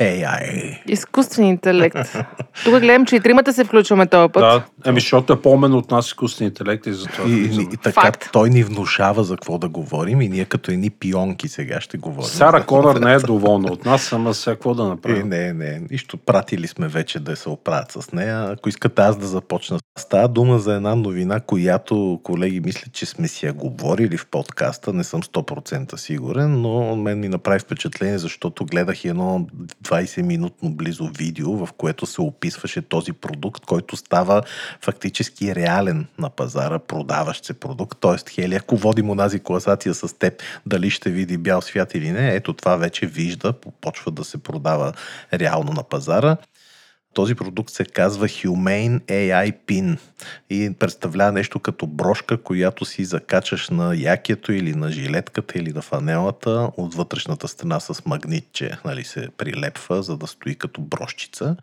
AI. изкуствен интелект. Тук гледам, че и тримата се включваме този път. Да, еми, защото е по-мен от нас изкуствен интелект и затова. И, и, и така Факт. той ни внушава за какво да говорим и ние като едни пионки сега ще говорим. Сара Конър не е доволна от нас, ама сега какво да Е, направим? не, не, нищо. Пратили сме вече да се оправят с нея. Ако искате аз да започна. Става дума за една новина, която, колеги, мисля, че сме си я говорили в подкаста. Не съм 100% сигурен, но мен ми направи впечатление, защото гледах едно 20-минутно близо видео, в което се описваше този продукт, който става фактически реален на пазара, продаващ се продукт. Тоест, Хели, ако водим онази класация с теб, дали ще види бял свят или не, ето това вече вижда, почва да се продава реално на пазара. Този продукт се казва Humane AI Pin и представлява нещо като брошка, която си закачаш на якето или на жилетката или на фанелата от вътрешната страна с магнитче, нали, се прилепва, за да стои като брошчица.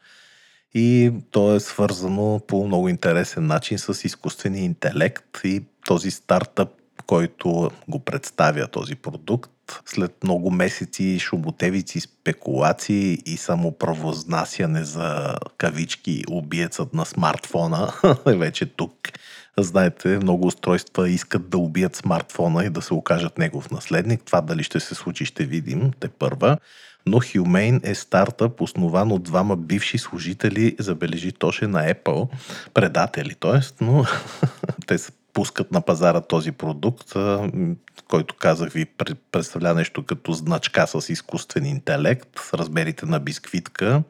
И то е свързано по много интересен начин с изкуствения интелект и този стартъп, който го представя този продукт, след много месеци шумотевици, спекулации и самоправознасяне за кавички убиецът на смартфона, вече тук. Знаете, много устройства искат да убият смартфона и да се окажат негов наследник. Това дали ще се случи, ще видим те първа. Но Humane е стартъп, основан от двама бивши служители, забележи Тоше, на Apple, предатели, т.е. но те се пускат на пазара този продукт, който казах ви пр- представлява нещо като значка с изкуствен интелект, с размерите на бисквитка,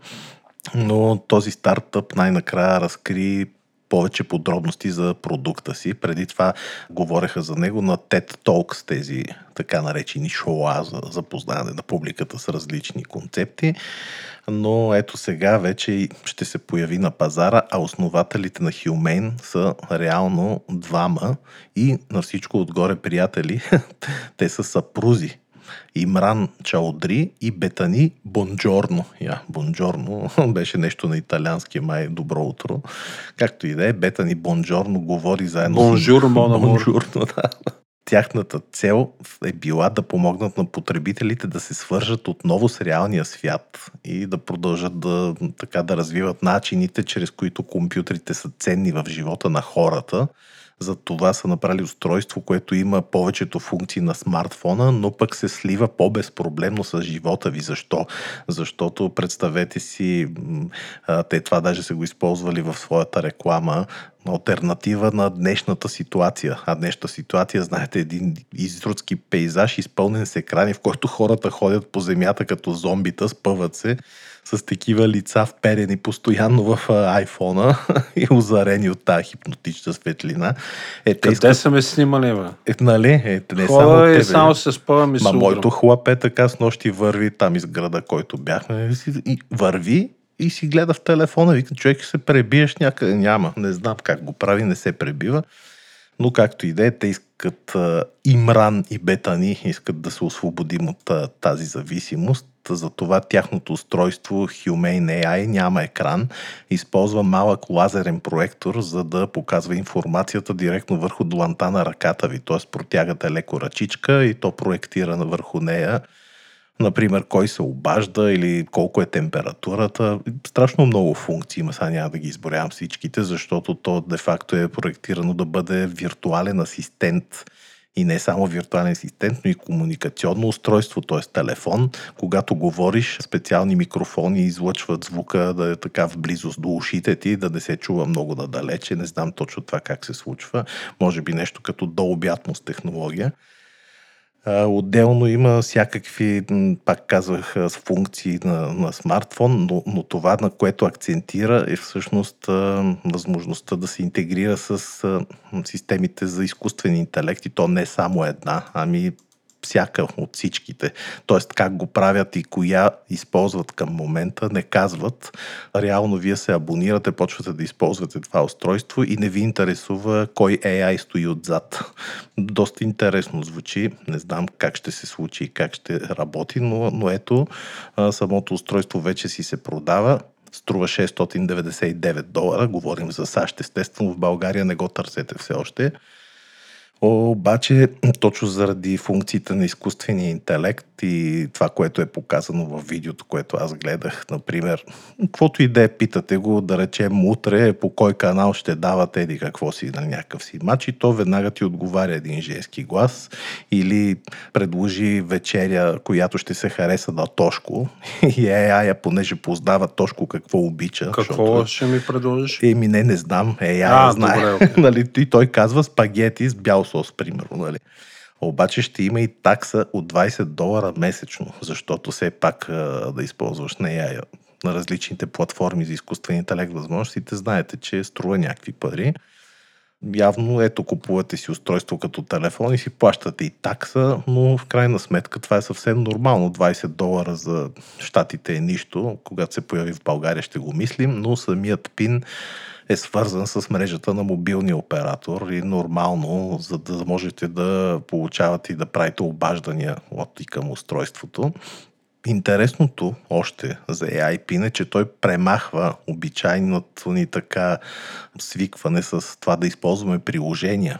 но този стартъп най-накрая разкри повече подробности за продукта си. Преди това говореха за него на TED Talks, тези така наречени шоа за запознаване на публиката с различни концепти. Но ето сега вече ще се появи на пазара, а основателите на Humane са реално двама и на всичко отгоре приятели. Те са съпрузи. Имран Чаудри и Бетани Бонджорно. Я, Бонджорно беше нещо на италиански, май добро утро. Както и да е, Бетани Бонджорно говори заедно Бонжур, амур. Бонжурно, да. Тяхната цел е била да помогнат на потребителите да се свържат отново с реалния свят и да продължат да, така, да развиват начините, чрез които компютрите са ценни в живота на хората, За това са направили устройство, което има повечето функции на смартфона, но пък се слива по-безпроблемно с живота ви. Защо? Защото представете си, те това даже са го използвали в своята реклама, альтернатива на днешната ситуация. А днешната ситуация, знаете, един изрудски пейзаж, изпълнен с екрани, в който хората ходят по земята като зомбита, спъват се с такива лица вперени постоянно в айфона и озарени от тази хипнотична светлина. Е, те Къде искат... са ме снимали, бе? Е, нали? Е, не Хода само и само се спъвам и Ма моето хлапе така с нощи върви там из града, който бяхме. И върви и си гледа в телефона. Вика, човек се пребиеш някъде. Няма. Не знам как го прави, не се пребива. Но както и да е, те искат Имран и Бетани искат да се освободим от тази зависимост. Затова тяхното устройство Humane AI няма екран. Използва малък лазерен проектор, за да показва информацията директно върху дланта на ръката ви. Т.е. протягате леко ръчичка и то проектира върху нея Например, кой се обажда или колко е температурата. Страшно много функции има, сега няма да ги изборявам всичките, защото то де-факто е проектирано да бъде виртуален асистент и не само виртуален асистент, но и комуникационно устройство, т.е. телефон. Когато говориш, специални микрофони излъчват звука да е така в близост до ушите ти, да не се чува много надалече. Не знам точно това как се случва. Може би нещо като дообятност технология. Отделно има всякакви, пак казвах, функции на, на смартфон, но, но това, на което акцентира е всъщност възможността да се интегрира с системите за изкуствен интелект и то не само една, ами всяка от всичките. Тоест как го правят и коя използват към момента, не казват. Реално вие се абонирате, почвате да използвате това устройство и не ви интересува кой AI стои отзад. Доста интересно звучи. Не знам как ще се случи и как ще работи, но, но ето самото устройство вече си се продава струва 699 долара. Говорим за САЩ, естествено. В България не го търсете все още. Обаче, точно заради функциите на изкуствения интелект и това, което е показано в видеото, което аз гледах, например, каквото и да е, питате го, да речем утре, по кой канал ще давате еди какво си на някакъв си матч и то веднага ти отговаря един женски глас или предложи вечеря, която ще се хареса на Тошко и AI, понеже познава Тошко какво обича. Какво защото... ще ми предложиш? Еми не, не знам. AI а, знае. Добре, okay. нали, и той казва спагети с бял сос, примерно. Нали. Обаче ще има и такса от 20 долара месечно, защото все пак да използваш нея на различните платформи за изкуствен интелект възможностите, знаете, че струва някакви пари. Явно, ето, купувате си устройство като телефон и си плащате и такса, но в крайна сметка това е съвсем нормално. 20 долара за щатите е нищо. Когато се появи в България ще го мислим, но самият пин е свързан с мрежата на мобилния оператор и нормално, за да можете да получавате и да правите обаждания от и към устройството. Интересното още за AIP е, че той премахва обичайното ни така свикване с това да използваме приложения.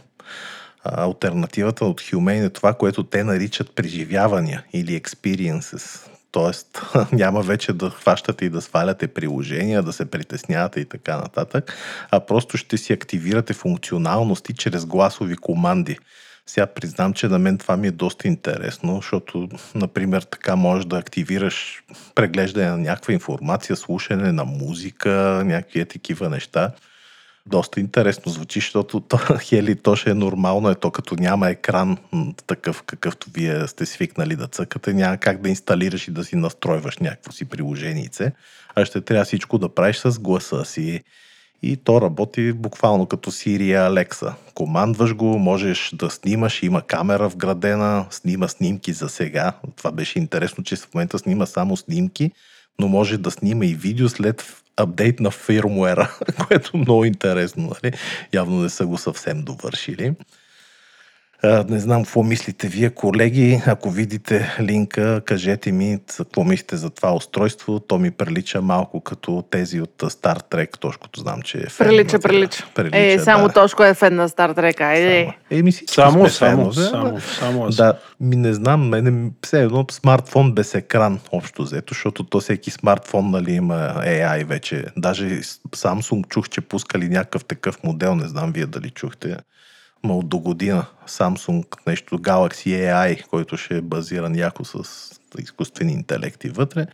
Альтернативата от Humane е това, което те наричат преживявания или experiences. Тоест няма вече да хващате и да сваляте приложения, да се притеснявате и така нататък, а просто ще си активирате функционалности чрез гласови команди. Сега признам, че на мен това ми е доста интересно, защото, например, така можеш да активираш преглеждане на някаква информация, слушане на музика, някакви такива неща доста интересно звучи, защото то, хели, то ще е нормално, е то като няма екран такъв, какъвто вие сте свикнали да цъкате, няма как да инсталираш и да си настройваш някакво си приложенице, а ще трябва всичко да правиш с гласа си. И то работи буквално като Siri Alexa. Командваш го, можеш да снимаш, има камера вградена, снима снимки за сега. Това беше интересно, че в момента снима само снимки, но може да снима и видео след апдейт на фирмуера, което е много интересно. Нали? Явно не са го съвсем довършили. Не знам какво мислите вие, колеги. Ако видите линка, кажете ми какво мислите за това устройство. То ми прилича малко като тези от Star Trek. Тошкото знам, че е фен. Прилича, прилича. прилича Е, само да. Тошко е фен на Стар Трек. Айде. Само. Еми Само, сме само, фенове, само, само. Да, ми не знам, мене все едно смартфон без екран, общо взето, защото то всеки смартфон нали, има AI вече. Даже Samsung чух, че пускали някакъв такъв модел, не знам вие дали чухте. Ма от до година Samsung нещо Galaxy AI, който ще е базиран яко с изкуствени интелекти вътре.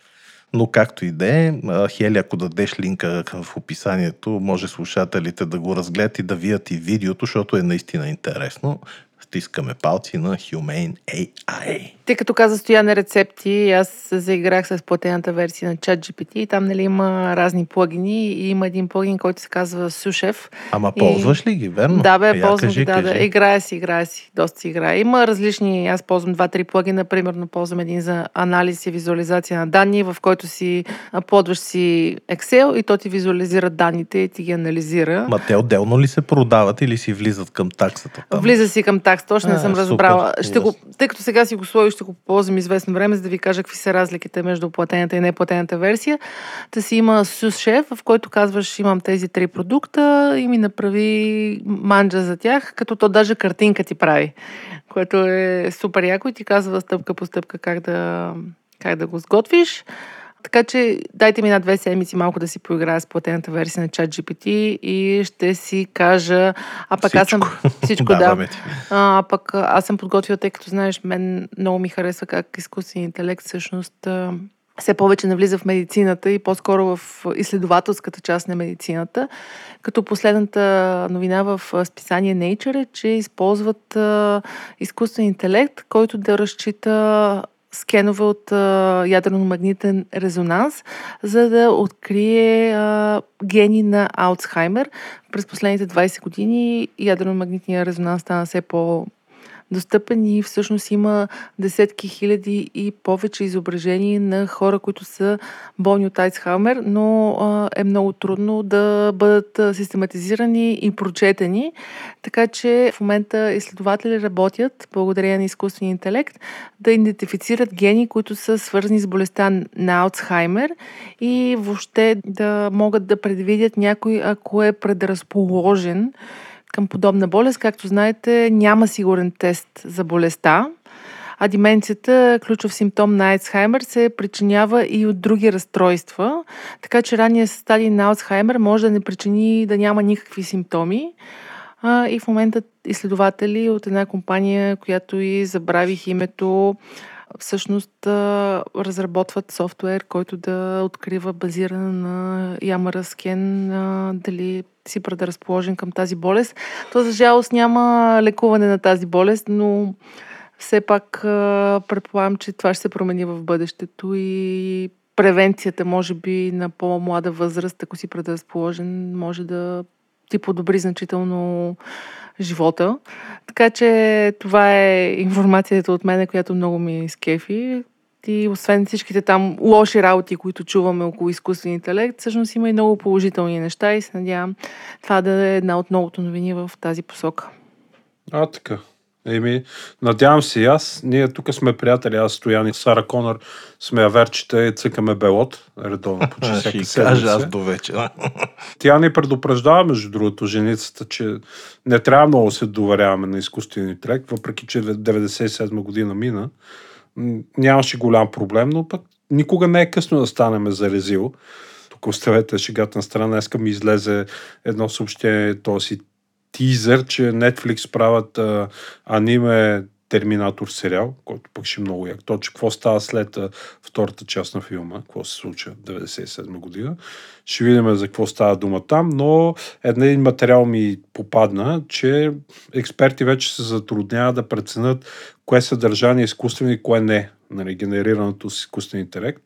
Но както и да е, Хели, ако дадеш линка в описанието, може слушателите да го разгледат и да видят и видеото, защото е наистина интересно. Стискаме палци на Humane AI. Тъй като каза Стояне рецепти, аз се заиграх с платената версия на ChatGPT и там нали, има разни плагини и има един плагин, който се казва Sushef. Ама И- ползваш ли ги, верно? Да, бе, Я ползвам кажи, ги, да, да. кажи. Играя си, играя си. Доста си играя. Има различни, аз ползвам два-три плагина, примерно ползвам един за анализ и визуализация на данни, в който си аплодваш си Excel и то ти визуализира данните и ти ги анализира. Ма те отделно ли се продават или си влизат към таксата? Там? Влиза си към такс, точно не А, съм супер, разбрала. Ще го, тъй като сега си го сложи, ще го ползвам известно време, за да ви кажа какви са разликите между платената и неплатената версия. Та си има Сус Шеф, в който казваш, имам тези три продукта и ми направи манджа за тях, като то даже картинка ти прави, което е супер яко и ти казва стъпка по стъпка как да, как да го сготвиш. Така че дайте ми една-две седмици малко да си поиграя с платената версия на ChatGPT и ще си кажа... А пък аз съм... Всичко, да. Ти. А, пък аз съм подготвила, тъй като знаеш, мен много ми харесва как изкуственият интелект всъщност все повече навлиза в медицината и по-скоро в изследователската част на медицината. Като последната новина в списание Nature е, че използват изкуствен интелект, който да разчита скенове от ядрено-магнитен резонанс, за да открие а, гени на Алцхаймер. През последните 20 години ядрено-магнитния резонанс стана все по достъпен и всъщност има десетки хиляди и повече изображения на хора, които са болни от Айцхаймер, но а, е много трудно да бъдат систематизирани и прочетени. Така че в момента изследователи работят, благодарение на изкуствения интелект, да идентифицират гени, които са свързани с болестта на Алцхаймер и въобще да могат да предвидят някой, ако е предразположен към подобна болест. Както знаете, няма сигурен тест за болестта. А деменцията, ключов симптом на Алцхаймер, се причинява и от други разстройства, така че ранния стадий на Алцхаймер може да не причини да няма никакви симптоми. А, и в момента изследователи от една компания, която и забравих името, всъщност разработват софтуер, който да открива базиран на Ямара Скен дали си предразположен към тази болест. То за жалост няма лекуване на тази болест, но все пак предполагам, че това ще се промени в бъдещето и превенцията, може би, на по-млада възраст, ако си предразположен, може да ти подобри значително живота. Така че това е информацията от мене, която много ми изкефи. И освен всичките там лоши работи, които чуваме около изкуствен интелект, всъщност има и много положителни неща и се надявам това да е една от новото новини в тази посока. А, така. Еми, надявам се и аз. Ние тук сме приятели, аз, Стоян и Сара Конър сме аверчета и цъкаме белот, редовно почти Ще всяка й кажа седмица. аз до вечера. Тя ни предупреждава, между другото, женицата, че не трябва много да се доверяваме на изкуствения интелект, въпреки че 97 година мина. Нямаше голям проблем, но пък никога не е късно да станеме за резил. Тук оставете шегата на страна. Днеска ми излезе едно съобщение, този тизър, че Netflix правят а, аниме Терминатор сериал, който пък ще е много як. Точно какво става след а, втората част на филма, какво се случва в 97 година. Ще видим за какво става дума там, но един материал ми попадна, че експерти вече се затрудняват да преценят кое съдържание е изкуствено и кое не нали, генерираното с изкуствен интелект.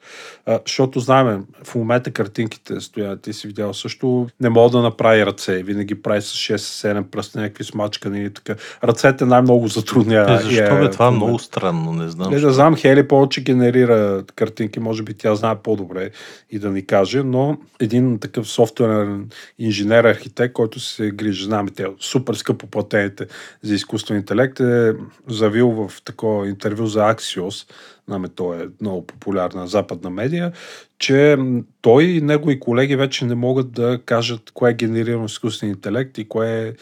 А, защото знаем, в момента картинките стоят, ти си видял също, не мога да направи ръце, винаги прави с 6-7 пръста, някакви смачкани и така. Ръцете най-много затруднява. Е, защо е, бе? Това е много странно, не знам. Не да знам, Хели повече генерира картинки, може би тя знае по-добре и да ни каже, но един такъв софтуерен инженер, архитект, който се грижи, знаме, те супер скъпо платените за изкуствен интелект, е завил в такова интервю за Axios, знаме, той е много популярна западна медия, че той и негови колеги вече не могат да кажат кое е генерирано изкуствен интелект и кое е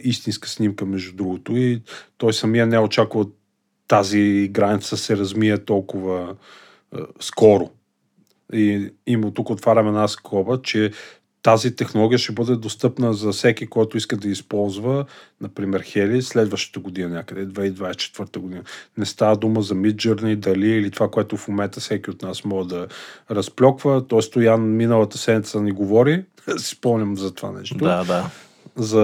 истинска снимка, между другото. И той самия не очаквал тази граница се размие толкова е, скоро. И има тук отваряме една скоба, че тази технология ще бъде достъпна за всеки, който иска да използва, например, Хели, следващата година някъде, 2024 година. Не става дума за Midjourney, дали или това, което в момента всеки от нас може да разплёква. Той Стоян миналата седмица ни говори, си спомням за това нещо Да, да. за,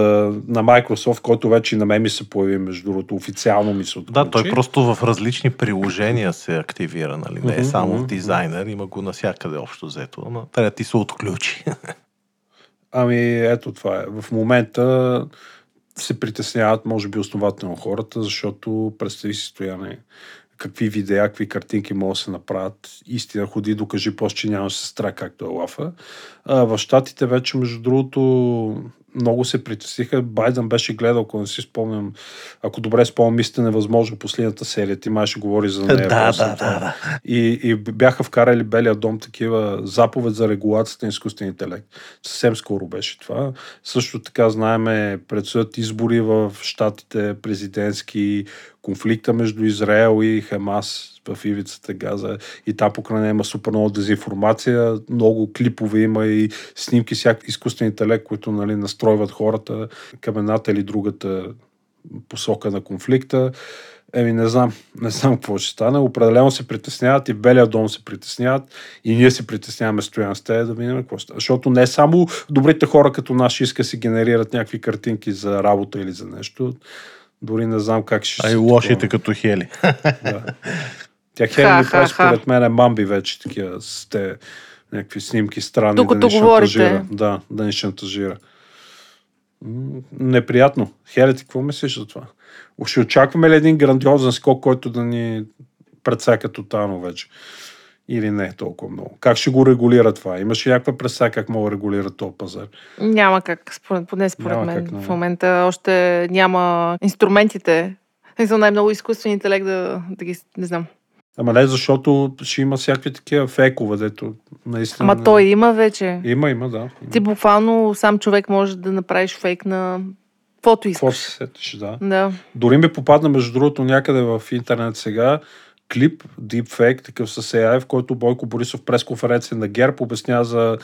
на Microsoft, който вече и на мен ми се появи, между другото, официално ми се отключи. Да, той просто в различни приложения се активира, нали? Не е само в дизайнер, има го навсякъде общо взето, ама трябва ти се отключи. Ами, ето това е. В момента се притесняват, може би, основателно хората, защото представи си стояне какви видеа, какви картинки могат да се направят. Истина, ходи, докажи после, че нямаш сестра, както е лафа. А, в Штатите вече, между другото, много се притесниха. Байден беше гледал, ако не си спомням, ако добре спомням, мисля невъзможно последната серия. Ти май ще говори за нея. да, да, да, да. И, и бяха вкарали Белия дом такива заповед за регулацията на изкуствен интелект. Съвсем скоро беше това. Също така знаеме, предстоят избори в щатите, президентски, конфликта между Израел и Хамас в ивицата Газа. И там покрай има супер много дезинформация, много клипове има и снимки с всяк- изкуствен интелект, които нали, настройват хората към едната или другата посока на конфликта. Еми, не знам. Не знам какво ще стане. Определено се притесняват и Белия дом се притесняват и ние се притесняваме стоян с тея да видим какво става. Защото не само добрите хора като наши иска си генерират някакви картинки за работа или за нещо. Дори не знам как ще А и лошите такова. като Хели. Да. Тя Ха, прави според мен е мамби вече такива с те някакви снимки странни. Докато да ни говорите. шантажира. Да, да ни шантажира. Неприятно. Хели, ти какво мислиш за това? Ще очакваме ли един грандиозен скок, който да ни прецака тотално вече? Или не толкова много? Как ще го регулира това? Имаш ли някаква представа как мога да регулира този пазар? Няма как, според, поне според Няма мен. как, нали? в момента още няма инструментите. За най-много изкуствен интелект да, да ги... Не знам. Ама не, защото ще има всякакви такива фейкове, дето наистина... Ама не- той има вече. Има, има, да. Ти буквално сам човек може да направиш фейк на каквото Какво искаш. се сетиш, да. Да. Дори ми попадна, между другото, някъде в интернет сега клип, deepfake, такъв с AI, в който Бойко Борисов през конференция на ГЕРБ обяснява за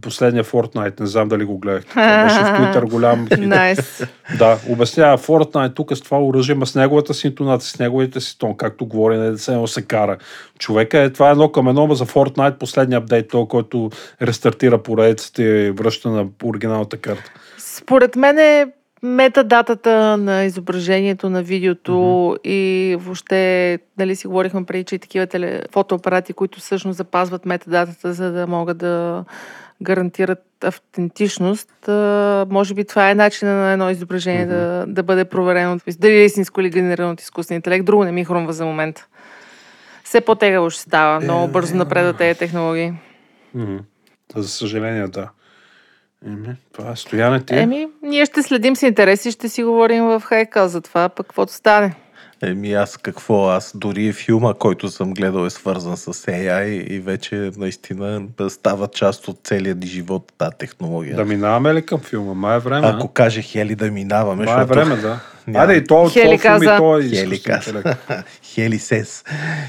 последния Fortnite. Не знам дали го гледахте. Това беше в Twitter голям. Найс. Да, обяснява Fortnite тук с това оръжие, ма с неговата си интонация, с неговите си тон, както говори, не деца едно се кара. Човека е, това е едно към едно, за Fortnite последния апдейт, то, който рестартира поредицата и връща на оригиналната карта. Според мен е метадатата на изображението, на видеото mm-hmm. и въобще, нали си говорихме преди, че и такива теле... фотоапарати, които всъщност запазват метадатата, за да могат да гарантират автентичност. А, може би това е начина на едно изображение mm-hmm. да, да бъде проверено. Дали е истинско или генерирано от изкуствен интелект. Друго не ми хрумва за момента. Все по-тегаво ще става. Много бързо напредат тези технологии. Мгм. За съжаление, да. Еми, това е стояне ти. Еми, ние ще следим с интерес и ще си говорим в хайка за това, пък каквото стане. Еми аз какво, аз дори филма, който съм гледал е свързан с AI и вече наистина става част от целия ни живот тази технология. Да минаваме ли към филма? Май е време. Ако каже Хели да минаваме, Май е време, да. Няма. Айде и то Хели и каза. то е Хели каза. Хели Сес.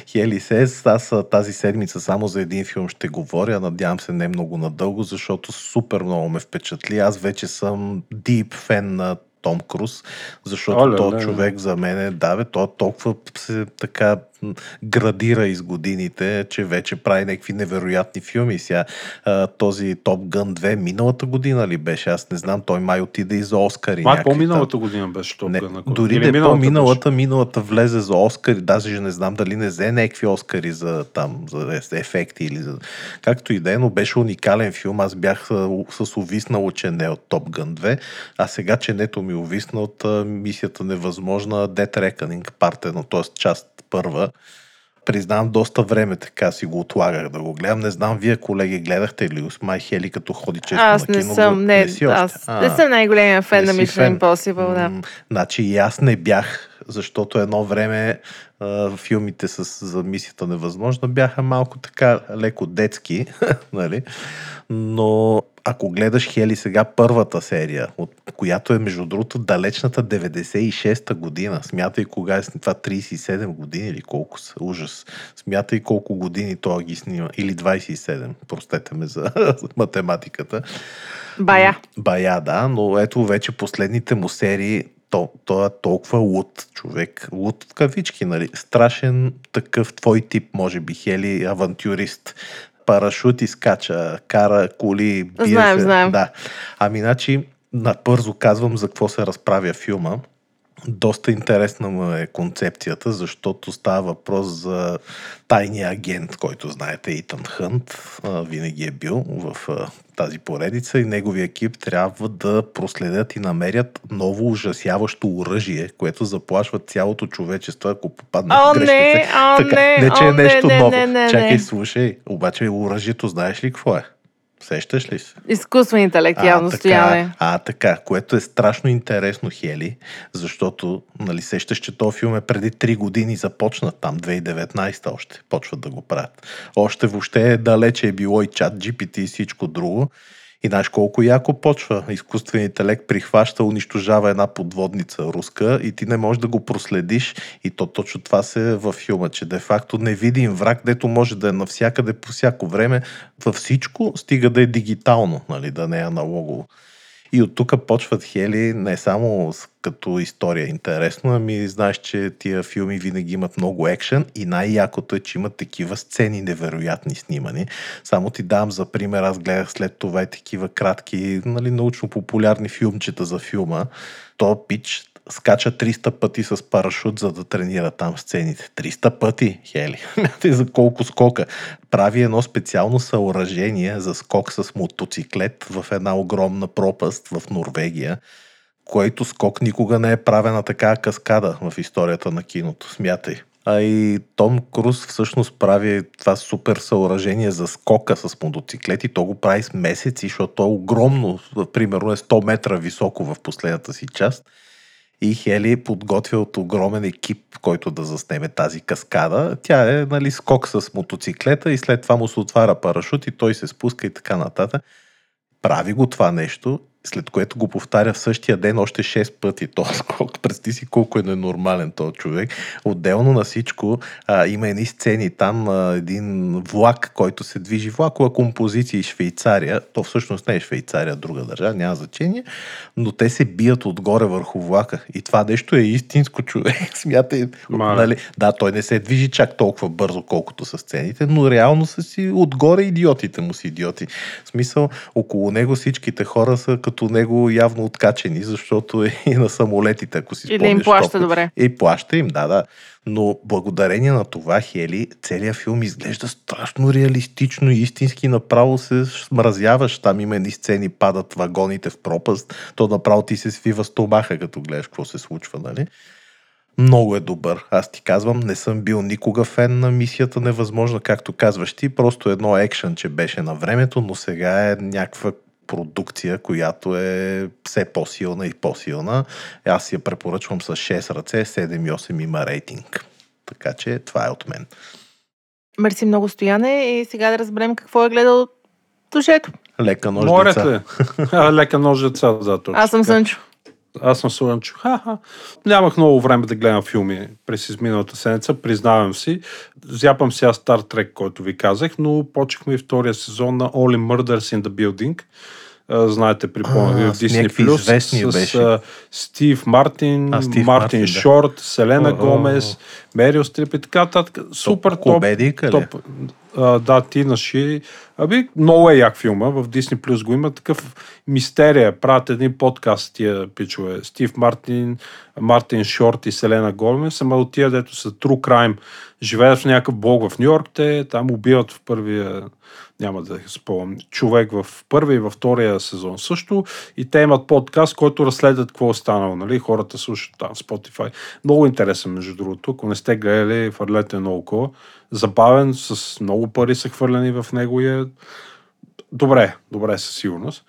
Хели Сес. Аз а, тази седмица само за един филм ще говоря. Надявам се не много надълго, защото супер много ме впечатли. Аз вече съм дип фен на Том Круз, защото Оле, този човек за мен е, да, бе, той толкова се така градира из годините, че вече прави някакви невероятни филми. Сега този Топ Гън 2 миналата година ли беше? Аз не знам, той май отиде и за Оскари. Май по-миналата година беше Топ Не, Гън. дори да е миналата по-миналата, миналата влезе за Оскари, даже не знам дали не взе някакви Оскари за там, за ефекти или за... Както и да е, но беше уникален филм. Аз бях с увиснало чене от Топ Гън 2, а сега ченето ми увисна от мисията невъзможна Dead Reckoning, парт 1, т.е. част първа. Признавам, доста време така си го отлагах да го гледам. Не знам, вие, колеги, гледахте ли Май Хели, като ходи често Аз на не кино? съм, не, си още? аз А. не съм най-големия фен Не на си Mission. Impossible, да. М, Значи и аз не бях, защото едно време а, филмите с, за мисията невъзможна бяха малко така леко детски, нали? Но ако гледаш Хели сега първата серия, от която е между другото далечната 96-та година, смятай кога е това 37 години или колко са, ужас. Смятай колко години той ги снима. Или 27, простете ме за, за математиката. Бая. Бая, да, но ето вече последните му серии, то, то е толкова луд човек. Луд в кавички, нали? Страшен такъв твой тип, може би, Хели, авантюрист. Парашут изкача, кара коли, бие Знаем, се. знаем. Да. Ами, значи, набързо казвам за какво се разправя филма. Доста интересна му е концепцията, защото става въпрос за тайния агент, който знаете, Итан Хънт, винаги е бил в тази поредица и неговия екип трябва да проследят и намерят ново ужасяващо оръжие, което заплашва цялото човечество, ако попадне в грешките. не, о, Така, не, не, че о, е нещо не, ново. не, не, Чакай, слушай. Обаче оръжието знаеш ли какво е? Сещаш ли се? Изкуствен интелект, явно така, стояне. а, така, което е страшно интересно, Хели, защото, нали, сещаш, че този филм е преди 3 години започна там, 2019 още, почват да го правят. Още въобще далече е било и чат, GPT и всичко друго. И знаеш колко яко почва. Изкуственият интелект прихваща, унищожава една подводница руска и ти не можеш да го проследиш. И то точно това се е във филма, че де-факто невидим враг, дето може да е навсякъде по всяко време, във всичко, стига да е дигитално, нали, да не е аналогово. И от тук почват Хели не само като история интересно, ами знаеш, че тия филми винаги имат много екшен и най-якото е, че имат такива сцени невероятни снимани. Само ти давам за пример, аз гледах след това и такива кратки, нали, научно-популярни филмчета за филма. То пич скача 300 пъти с парашут, за да тренира там сцените. 300 пъти, Хели. Мятай за колко скока. Прави едно специално съоръжение за скок с мотоциклет в една огромна пропаст в Норвегия, който скок никога не е правена така каскада в историята на киното. Смятай. А и Том Круз всъщност прави това супер съоръжение за скока с мотоциклет и то го прави с месеци, защото то е огромно, примерно е 100 метра високо в последната си част. И Хели подготвя от огромен екип, който да заснеме тази каскада. Тя е нали, скок с мотоциклета и след това му се отваря парашут и той се спуска и така нататък. Прави го това нещо, след което го повтаря в същия ден още 6 пъти. Този скок, представи си колко е ненормален този човек. Отделно на всичко а, има едни сцени там, а, един влак, който се движи, влакова композиция и Швейцария. То всъщност не е Швейцария, друга държава, няма значение, но те се бият отгоре върху влака. И това нещо е истинско човек. Смятай, Мале. нали, да, той не се движи чак толкова бързо, колкото са сцените, но реално са си отгоре идиотите му си идиоти. В смисъл, около него всичките хора са като него явно откачени, защото е и на самолетите, ако си Или им спомняш, плаща топли- добре. И плаща им, да, да. Но благодарение на това, Хели, целият филм изглежда страшно реалистично и истински направо се смразяваш. Там има едни сцени, падат вагоните в пропаст, то направо ти се свива стомаха, като гледаш какво се случва, нали? Много е добър. Аз ти казвам, не съм бил никога фен на мисията невъзможна, както казваш ти. Просто едно екшън, че беше на времето, но сега е някаква продукция, която е все по-силна и по-силна. Аз я препоръчвам с 6 ръце, 7 и 8 има рейтинг. Така че това е от мен. Мерси много, Стояне. И сега да разберем какво е гледал душето. Лека нощ, Морят деца. А, Лека нож деца, да, точно. Аз съм. Сънчо. Аз съм Слънчо. Ха-ха. Нямах много време да гледам филми през изминалата седмица, признавам си. Зяпам сега Star Trek, който ви казах, но почехме и втория сезон на Only Murders in the Building. а, знаете, припомня в Disney+, известни с беше. Стив Мартин, А, Стив Мартин Мартин, да. Шорт, Селена О, о, о. Гомес, Мерил Стрип и така нататък. Супер топ. комедийка ли? топ а, да, ти наши. Аби, много е як филма. В Disney Plus го има такъв мистерия. Правят един подкаст тия пичове. Стив Мартин, Мартин Шорт и Селена Гомес. Ама от тия, дето са True Crime. Живеят в някакъв блок в Нью Йорк. Те там убиват в първия няма да спомням, човек в първия и във втория сезон също. И те имат подкаст, който разследват какво е станало. Нали? Хората слушат там Spotify. Много интересен, между другото. Ако не сте гледали, хвърлете на око. Забавен, с много пари са хвърлени в него и е добре, добре със сигурност.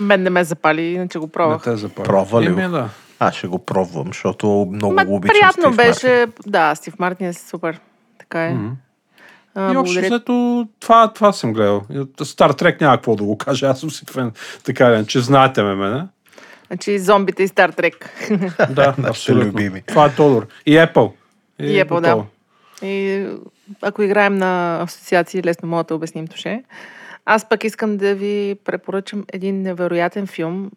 Мен не ме запали, иначе го Не пробвах. те запали. Пробва ли Еми, да. Аз ще го пробвам, защото много Ма, го обичам приятно Стив беше. Мартин. Да, Стив Мартин е супер. Така е. Мгм. А, И общо благодаря. взето това, това съм гледал. Стар Трек няма какво да го кажа. Аз съм си фен. Така ли, че знаете ме мене. Значи зомбите и Стар Трек. Да, абсолютно. любими. Това е Тодор. И Apple. И Apple, да. готово. И ако играем на асоциации, лесно мога да обясним туше. Аз пък искам да ви препоръчам един невероятен филм,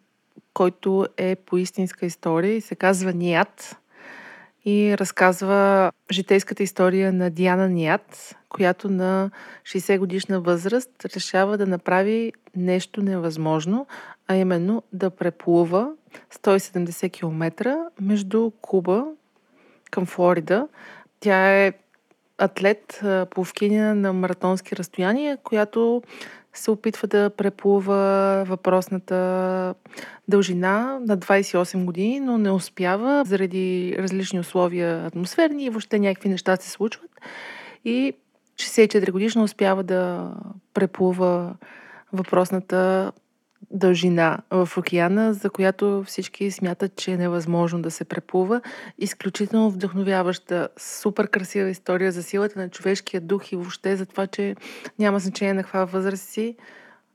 който е по истинска история и се казва Ният и разказва житейската история на Диана Ният, която на 60 годишна възраст решава да направи нещо невъзможно, а именно да преплува 170 км между Куба към Флорида. Тя е атлет, пловкиня на маратонски разстояния, която се опитва да преплува въпросната дължина на 28 години, но не успява заради различни условия атмосферни и въобще някакви неща се случват. И 64 годишна успява да преплува въпросната дължина в океана, за която всички смятат, че е невъзможно да се преплува. Изключително вдъхновяваща, супер красива история за силата на човешкия дух и въобще за това, че няма значение на каква възраст си,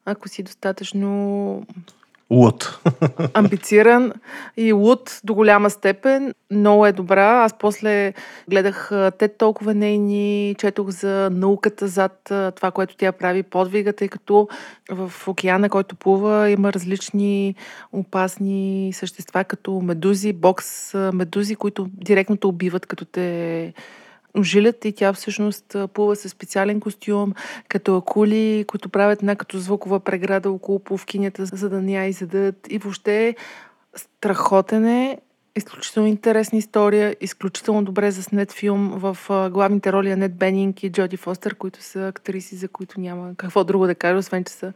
ако си достатъчно Луд. амбициран и луд до голяма степен. Много е добра. Аз после гледах те толкова нейни, четох за науката зад това, което тя прави подвига, тъй като в океана, който плува, има различни опасни същества, като медузи, бокс медузи, които директно те убиват, като те жилят и тя всъщност плува със специален костюм, като акули, които правят една като звукова преграда около пловкинята, за да не я изядат. И въобще страхотен е, изключително интересна история, изключително добре заснет филм в главните роли Анет Бенинг и Джоди Фостер, които са актриси, за които няма какво друго да кажа, освен че са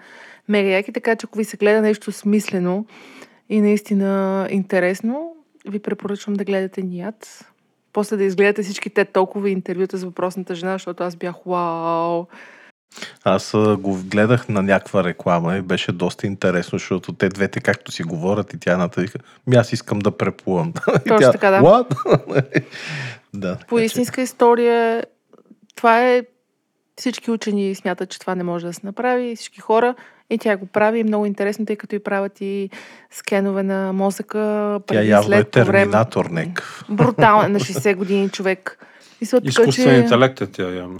мега яки. Така че ако ви се гледа нещо смислено и наистина интересно, ви препоръчвам да гледате Ният. После да изгледате всички те толкова интервюта с въпросната жена, защото аз бях вау. Аз го гледах на някаква реклама и беше доста интересно, защото те двете както си говорят и тя едната вика, ми аз искам да преплувам. Точно тя, така, да. What? да. По истинска история, това е всички учени смятат, че това не може да се направи, всички хора. И тя го прави много интересно, тъй като и правят и скенове на мозъка. Тя явно е след, време. терминатор някакъв. Брутален на 60 години човек. И се така, Изкуствен че интелект е тя явно.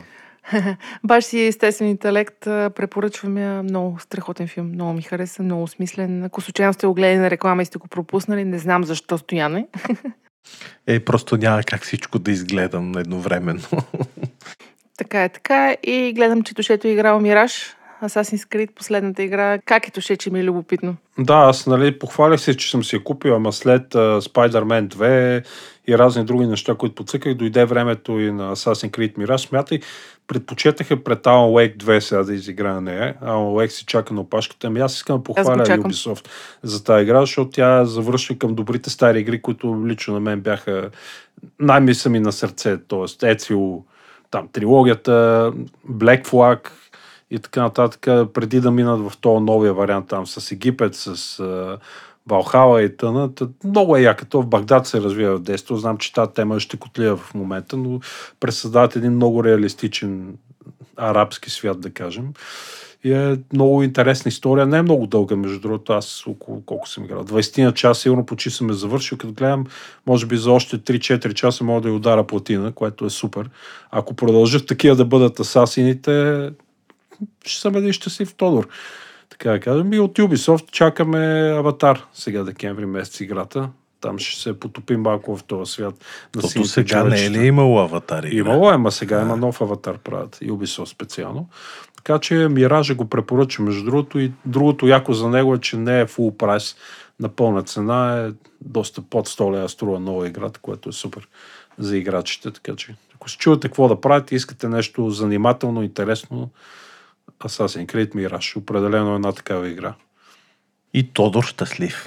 баш си естествен интелект, препоръчвам я много страхотен филм. Много ми хареса, много смислен. Ако случайно сте го гледали на реклама и сте го пропуснали, не знам защо стояне. Е, просто няма как всичко да изгледам едновременно. Така е, така е. И гледам, че Тошето е играл Мираж. Assassin's Creed, последната игра. Как е Тоше, че ми е любопитно? Да, аз нали, похвалях се, че съм си я купил, ама след uh, Spider-Man 2 и разни други неща, които подсъках, дойде времето и на Assassin's Creed Mirage. Смятай, предпочетаха пред Alan Wake 2 сега да изигра на нея. Alan Wake си чака на опашката. Ами аз искам да похваля. Ubisoft за тази игра, защото тя завършва към добрите стари игри, които лично на мен бяха най-мисля ми на сърце. Тоест, Ецил, там трилогията, Black Flag и така нататък, преди да минат в този новия вариант там с Египет, с а, Валхала и тъна. Много е яка. То в Багдад се развива в детство. Знам, че тази тема е щекотлива в момента, но представят един много реалистичен арабски свят, да кажем. И е много интересна история. Не е много дълга, между другото. Аз около колко съм играл. 20 на час, сигурно почти съм е завършил. Като гледам, може би за още 3-4 часа мога да я удара платина, което е супер. Ако продължат такива да бъдат асасините, ще съм един щастлив Тодор. така да кажем. И от Ubisoft чакаме Аватар сега декември месец играта. Там ще се потопим малко в този свят. На Тото сега не е човечета. ли имало аватари? Имало е, ма сега има нов аватар правят. Ubisoft специално. Така че Миража го препоръча между другото и другото яко за него е, че не е full прайс на пълна цена, е доста под 100 лева струва нова играта, което е супер за играчите. Така че ако се чувате какво да правите, искате нещо занимателно, интересно, Assassin's Creed Mirage. Определено е една такава игра. И Тодор щастлив.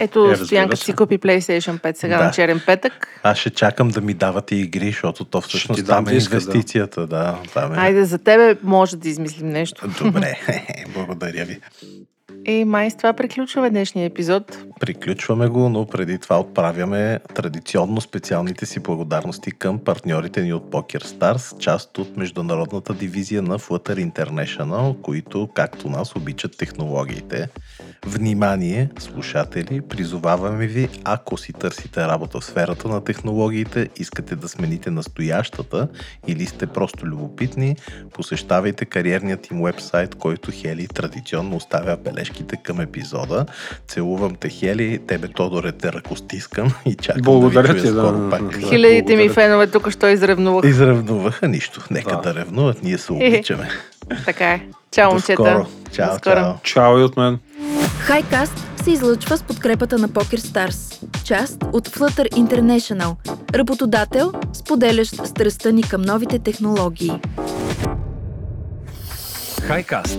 Ето, Е, Стоянка си купи PlayStation 5 сега Да. на черен петък. Аз ще чакам да ми давате игри, защото то всъщност там е диска, да. инвестицията. Да, там е. Айде, за тебе може да измислим нещо. Добре, благодаря ви. И май с това приключваме днешния епизод. Приключваме го, но преди това отправяме традиционно специалните си благодарности към партньорите ни от Poker Stars, част от международната дивизия на Flutter International, които, както нас, обичат технологиите. Внимание, слушатели, призоваваме ви, ако си търсите работа в сферата на технологиите, искате да смените настоящата или сте просто любопитни, посещавайте кариерният им вебсайт, който Хели традиционно оставя бележките към епизода. Целувам те, Хели, тебе, Тодоре, те ръкостискам и чакам Благодаря да ви ти, чуя да. скоро пак. Да, Хилядите ми фенове тук що изревнуваха. Изравнуваха нищо. Нека Да. да ревнуват, ние се обичаме. Така е. Чао, момчета. скоро. Чао, скоро. чао. Чао и от мен. Хайкаст се излъчва с подкрепата на Poker Stars, част от Flutter International, работодател, споделящ страстта ни към новите технологии. Хайкаст.